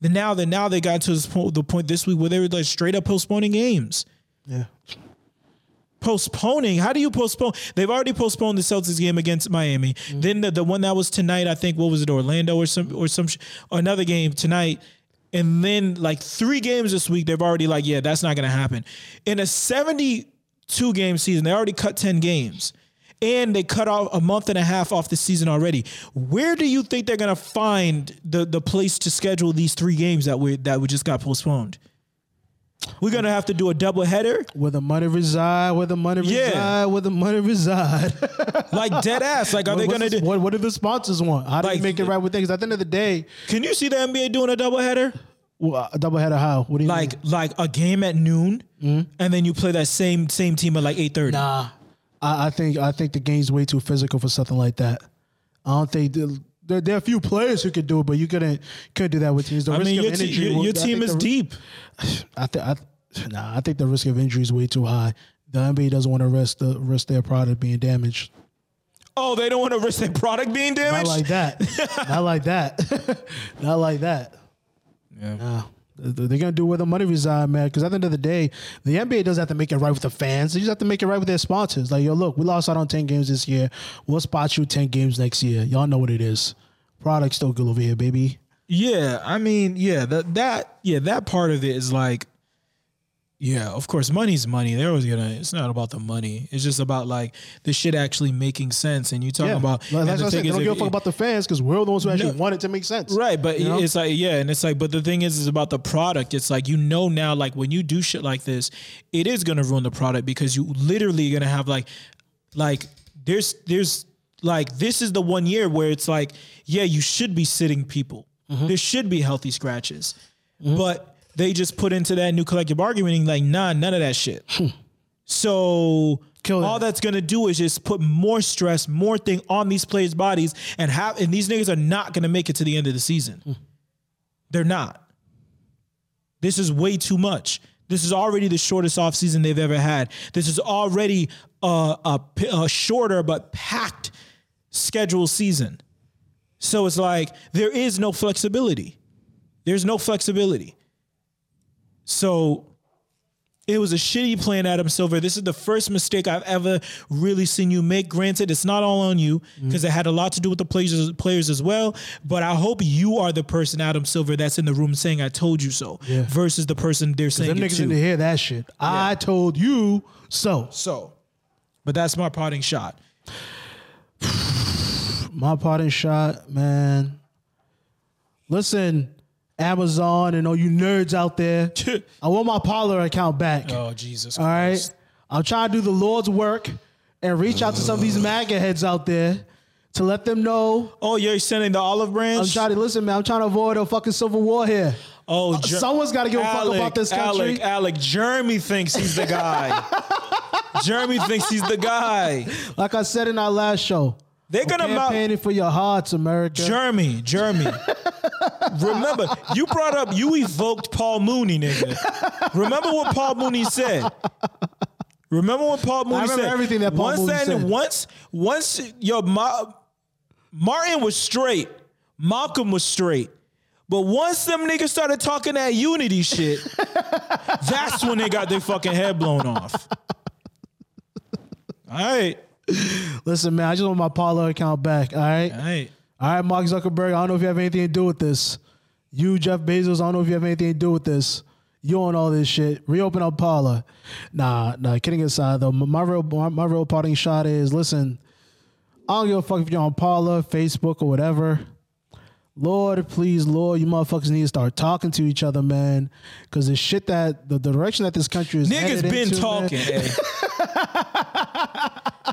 Speaker 1: Then now that now they got to this point, the point this week where they were like straight up postponing games.
Speaker 2: Yeah.
Speaker 1: Postponing. How do you postpone? They've already postponed the Celtics game against Miami. Mm-hmm. Then the, the one that was tonight, I think, what was it, Orlando or some or some or another game tonight. And then like three games this week, they've already like, yeah, that's not gonna happen. In a 72 game season, they already cut 10 games. And they cut off a month and a half off the season already. Where do you think they're gonna find the the place to schedule these three games that we that we just got postponed? We're gonna have to do a double header.
Speaker 2: Where the money reside, where the money
Speaker 1: Yeah.
Speaker 2: reside, where the money reside.
Speaker 1: like dead ass. Like, are they gonna
Speaker 2: the-
Speaker 1: do?
Speaker 2: What, what do the sponsors want? How do
Speaker 1: Like-
Speaker 2: you make it right with things? At the end of the day,
Speaker 1: Can you see the NBA doing a doubleheader?
Speaker 2: well, a double header how? What do you mean?
Speaker 1: Like, like a game at noon, hmm? and then you play that same same team at like eight thirty.
Speaker 2: Nah. I, I think I think the game's way too physical for something like that. I don't think the, there, there are a few players who could do it, but you couldn't could do that with teams. The
Speaker 1: I
Speaker 2: risk
Speaker 1: mean,
Speaker 2: of
Speaker 1: your, te-
Speaker 2: injury
Speaker 1: your, your
Speaker 2: I
Speaker 1: team
Speaker 2: think
Speaker 1: is
Speaker 2: the-
Speaker 1: deep.
Speaker 2: I think I, nah, I think the risk of injury is way too high. The NBA doesn't want to risk the risk their product being damaged.
Speaker 1: Oh, they don't want to risk their product being damaged?
Speaker 2: Not
Speaker 1: damaged.
Speaker 2: like that. Not like that. Not like that.
Speaker 1: Yeah.
Speaker 2: Nah. They're gonna do where the money reside, man. Because at the end of the day, the NBA doesn't have to make it right with the fans. They just have to make it right with their sponsors. Like, yo, look, we lost out on ten games this year. We'll spot you ten games next year. Y'all know what it is. Product still good over here, baby.
Speaker 1: Yeah, I mean, yeah, that that yeah, that part of it is like, yeah, of course, money's money. They're always gonna. It's not about the money. It's just about like the shit actually making sense. And you talking
Speaker 2: Yeah,
Speaker 1: about
Speaker 2: like,
Speaker 1: and
Speaker 2: that's
Speaker 1: the
Speaker 2: what I said. They don't give a fuck about the fans because we're the ones who actually
Speaker 1: No.
Speaker 2: want it to make sense.
Speaker 1: Right, but
Speaker 2: You know?
Speaker 1: it's like yeah, and it's like, but the thing is, is about the product. It's like you know now, like when you do shit like this, it is gonna ruin the product because you literally gonna have like, like there's there's like this is the one year where it's like yeah, you should be sitting people.
Speaker 2: Mm-hmm.
Speaker 1: There should be healthy scratches, but they just put into that new collective bargaining like nah, none of that shit. Hmm. So
Speaker 2: Kill
Speaker 1: all
Speaker 2: that.
Speaker 1: that's gonna do is just put more stress, more thing on these players' bodies, and have and these niggas are not gonna make it to the end of the season. Hmm. They're not. This is way too much. This is already the shortest offseason they've ever had. This is already a shorter but packed schedule season. So it's like there is no flexibility. There's no flexibility. So it was a shitty plan, Adam Silver. This is the first mistake I've ever really seen you make. Granted, it's not all on you because it had a lot to do with the players, players as well. But I hope you are the person, Adam Silver, that's in the room saying "I told you so,"
Speaker 2: Yeah.
Speaker 1: versus the person they're saying
Speaker 2: Them
Speaker 1: it
Speaker 2: niggas
Speaker 1: to.
Speaker 2: need to hear that shit. I told you so.
Speaker 1: So, but that's my parting shot.
Speaker 2: My parting shot, man. Listen, Amazon and all you nerds out there. I want my Parler account back.
Speaker 1: Oh Jesus!
Speaker 2: All right. I'm trying to do the Lord's work and reach out to some of these MAGA heads out there to let them know.
Speaker 1: Oh, you're sending the olive branch.
Speaker 2: I'm trying to listen, man. I'm trying to avoid a fucking civil war here.
Speaker 1: oh,
Speaker 2: Uh, someone's gotta give a fuck about this country.
Speaker 1: Alec, Alec, Jeremy thinks he's the guy. Jeremy thinks he's the guy.
Speaker 2: Like I said in our last show,
Speaker 1: They're gonna mount
Speaker 2: campaigning for your hearts, America.
Speaker 1: Jeremy. Jeremy. Remember, you brought up, you evoked Paul Mooney, nigga. Remember what Paul Mooney said. Remember what Paul Mooney
Speaker 2: remember
Speaker 1: said.
Speaker 2: everything that Paul
Speaker 1: once
Speaker 2: Mooney
Speaker 1: that,
Speaker 2: said.
Speaker 1: Once, once, yo, Ma, Martin was straight. Malcolm was straight. But once them niggas started talking that unity shit, that's when they got their fucking head blown off. All right.
Speaker 2: Listen, man, I just want my Parler account back. All right.
Speaker 1: All right.
Speaker 2: All right, Mark Zuckerberg. I don't know if you have anything to do with this. You, Jeff Bezos. I don't know if you have anything to do with this. You on all this shit. Reopen up Parler. Nah, nah. Kidding aside, though, my, real my, my real parting shot is listen. I don't give a fuck if you're on Parler, Facebook, or whatever. Lord, please, Lord, you motherfuckers need to start talking to each other, man. Because the shit that the direction that this country is
Speaker 1: Niggas been
Speaker 2: into,
Speaker 1: talking.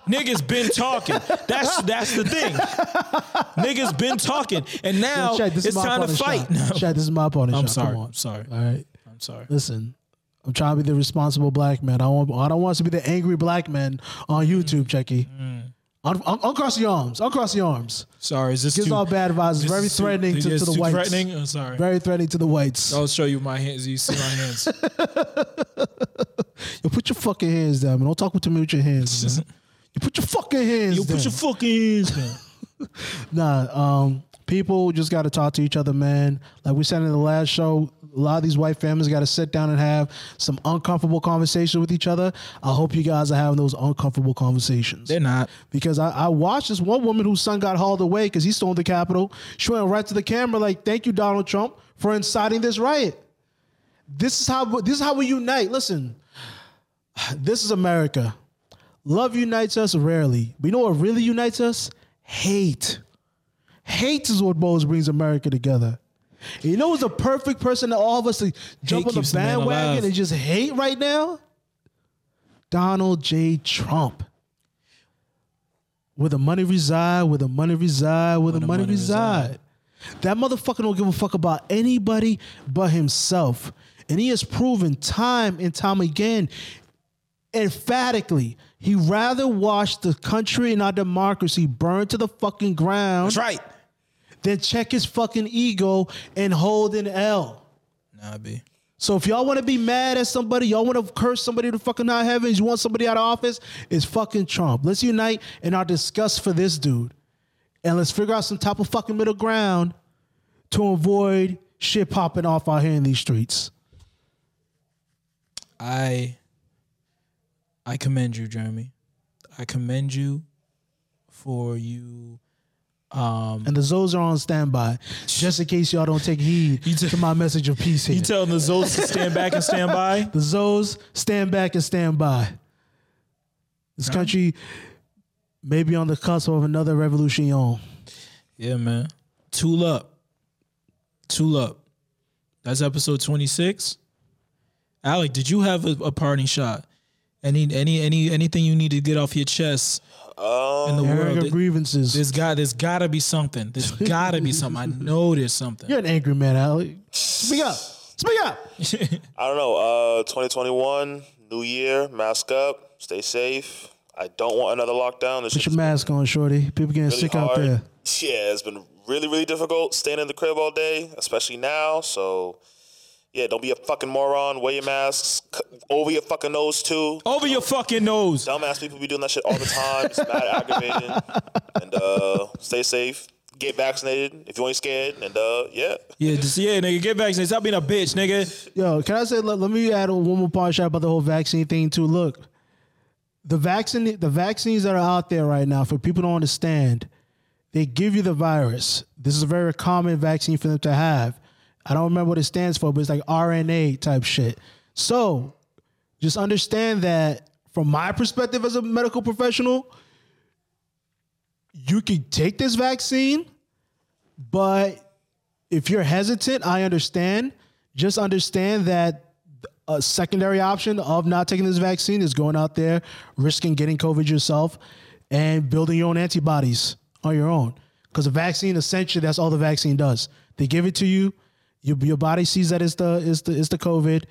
Speaker 1: Niggas been talking. That's that's the thing. Niggas been talking, and now
Speaker 2: Yo, Chad,
Speaker 1: it's time to fight. No,
Speaker 2: Chad, this is my opponent.
Speaker 1: I'm
Speaker 2: shot.
Speaker 1: sorry. I'm sorry.
Speaker 2: All right.
Speaker 1: I'm sorry.
Speaker 2: Listen, I'm trying to be the responsible black man. I don't want. I don't want us to be the angry black man on mm. YouTube, Checky. Un- un- uncross your arms. Uncross your arms.
Speaker 1: Sorry. Is this
Speaker 2: Gives
Speaker 1: too,
Speaker 2: all bad advice. Very
Speaker 1: is too-
Speaker 2: threatening to, to the
Speaker 1: too
Speaker 2: whites.
Speaker 1: Threatening. I'm sorry.
Speaker 2: Very threatening to the whites.
Speaker 1: I'll show you my hands. You see my hands.
Speaker 2: Yo, put your fucking hands down, man. Don't talk to me with your hands. You put your fucking hands
Speaker 1: you
Speaker 2: down.
Speaker 1: put your fucking hands down.
Speaker 2: Nah, um, people just got to talk to each other, man. Like we said in the last show, a lot of these white families got to sit down and have some uncomfortable conversations with each other. I hope you guys are having those uncomfortable conversations.
Speaker 1: They're not.
Speaker 2: because I, I watched this one woman whose son got hauled away because he stormed the Capitol. She went right to the camera like, "Thank you, Donald Trump, for inciting this riot." This is how this is how we unite. Listen, this is America. Love unites us rarely. But you know what really unites us? Hate. Hate is what both brings America together. And you know who's the perfect person that all of us to jump on the
Speaker 1: the
Speaker 2: bandwagon and just hate right now? Donald J. Trump. Where the money reside, where the money reside, where the, money,
Speaker 1: money
Speaker 2: reside. That motherfucker don't give a fuck about anybody but himself. And he has proven time and time again, emphatically, he rather watch the country and our democracy burn to the fucking ground
Speaker 1: That's right.
Speaker 2: than check his fucking ego and hold an L.
Speaker 1: Nah, B.
Speaker 2: So if y'all want to be mad at somebody, y'all want to curse somebody to fucking high heavens, you want somebody out of office, it's fucking Trump. Let's unite in our disgust for this dude. And let's figure out some type of fucking middle ground to avoid shit popping off out here in these streets.
Speaker 1: I I commend you, Jeremy. I commend you for you. Um,
Speaker 2: And the Zoes are on standby, just in case y'all don't take heed
Speaker 1: t-
Speaker 2: to my message of peace here.
Speaker 1: you telling the Zoes to stand back and stand by?
Speaker 2: the Zoes stand back and stand by. This country may be on the cusp of another revolution.
Speaker 1: Yeah, man. Tool up. Tool up. That's episode 26. Alec, did you have a, a parting shot? Any any any anything you need to get off your chest
Speaker 3: Um,
Speaker 1: in the world?
Speaker 2: of
Speaker 1: There-
Speaker 2: grievances.
Speaker 1: There's got there's gotta be something. There's gotta be something. I know there's something.
Speaker 2: You're an angry man, Alec. Speak up. Speak up.
Speaker 3: I don't know. Uh, 2021, new year, mask up, stay safe. I don't want another lockdown. This
Speaker 2: Put your mask on, shorty. People getting
Speaker 3: really
Speaker 2: sick
Speaker 3: hard.
Speaker 2: out there.
Speaker 3: Yeah, it's been really, really difficult staying in the crib all day, especially now. So, yeah, don't be a fucking moron. Wear your masks c- over your fucking nose too.
Speaker 1: Over your fucking nose.
Speaker 3: Dumbass people be doing that shit all the time. It's mad aggravating. And uh, stay safe. Get vaccinated if you ain't scared. And uh, yeah.
Speaker 1: Yeah, just yeah, nigga. Get vaccinated. Stop being a bitch, nigga.
Speaker 2: Yo, can I say? Let, let me add one more part shot about the whole vaccine thing too. Look, the vaccine, the vaccines that are out there right now, for people to understand, they give you the virus. This is a very common vaccine for them to have. I don't remember what it stands for, but it's like RNA type shit. So, just understand that from my perspective as a medical professional, you can take this vaccine, but if you're hesitant, I understand. Just understand that a secondary option of not taking this vaccine is going out there, risking getting COVID yourself, and building your own antibodies on your own. Because a vaccine, essentially, that's all the vaccine does. They give it to you, your, your body sees that it's the, it's, the, it's the COVID,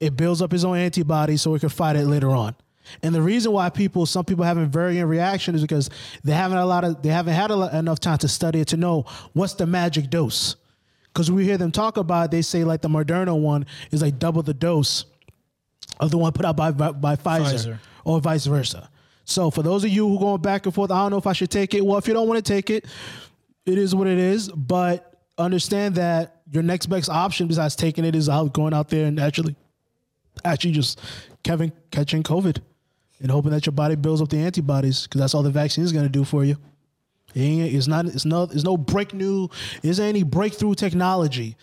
Speaker 2: it builds up its own antibodies so it can fight it later on. And the reason why people, some people having varying reaction is because they haven't a lot of, they haven't had a lot, enough time to study it to know what's the magic dose because we hear them talk about. It, they say like the Moderna one is like double the dose of the one put out by by, by Pfizer,
Speaker 1: Pfizer.
Speaker 2: or vice versa. So for those of you who going back and forth, I don't know if I should take it. Well, if you don't want to take it, it is what it is. But understand that your next best option besides taking it is out going out there and actually, actually just Kevin catching COVID and hoping that your body builds up the antibodies because that's all the vaccine is going to do for you. It it's not. It's no. It's no break new. Isn't any breakthrough technology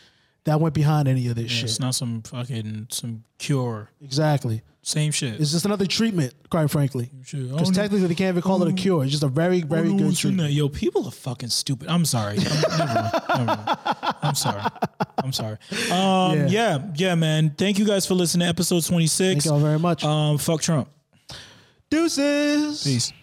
Speaker 2: that went behind any of this shit.
Speaker 1: It's not some fucking some cure.
Speaker 2: Exactly.
Speaker 1: Same shit.
Speaker 2: It's just another treatment, quite frankly. Because technically, they can't even call it a cure. It's just a very, very
Speaker 1: I don't know
Speaker 2: good treatment.
Speaker 1: Yo, people are fucking stupid. I'm sorry. I'm, never. Never. I'm sorry. I'm sorry. Um,
Speaker 2: Yeah.
Speaker 1: yeah. yeah, man. Thank you guys for listening to episode 26.
Speaker 2: Thank y'all very much.
Speaker 1: Um, fuck Trump.
Speaker 2: Deuces.
Speaker 1: Peace.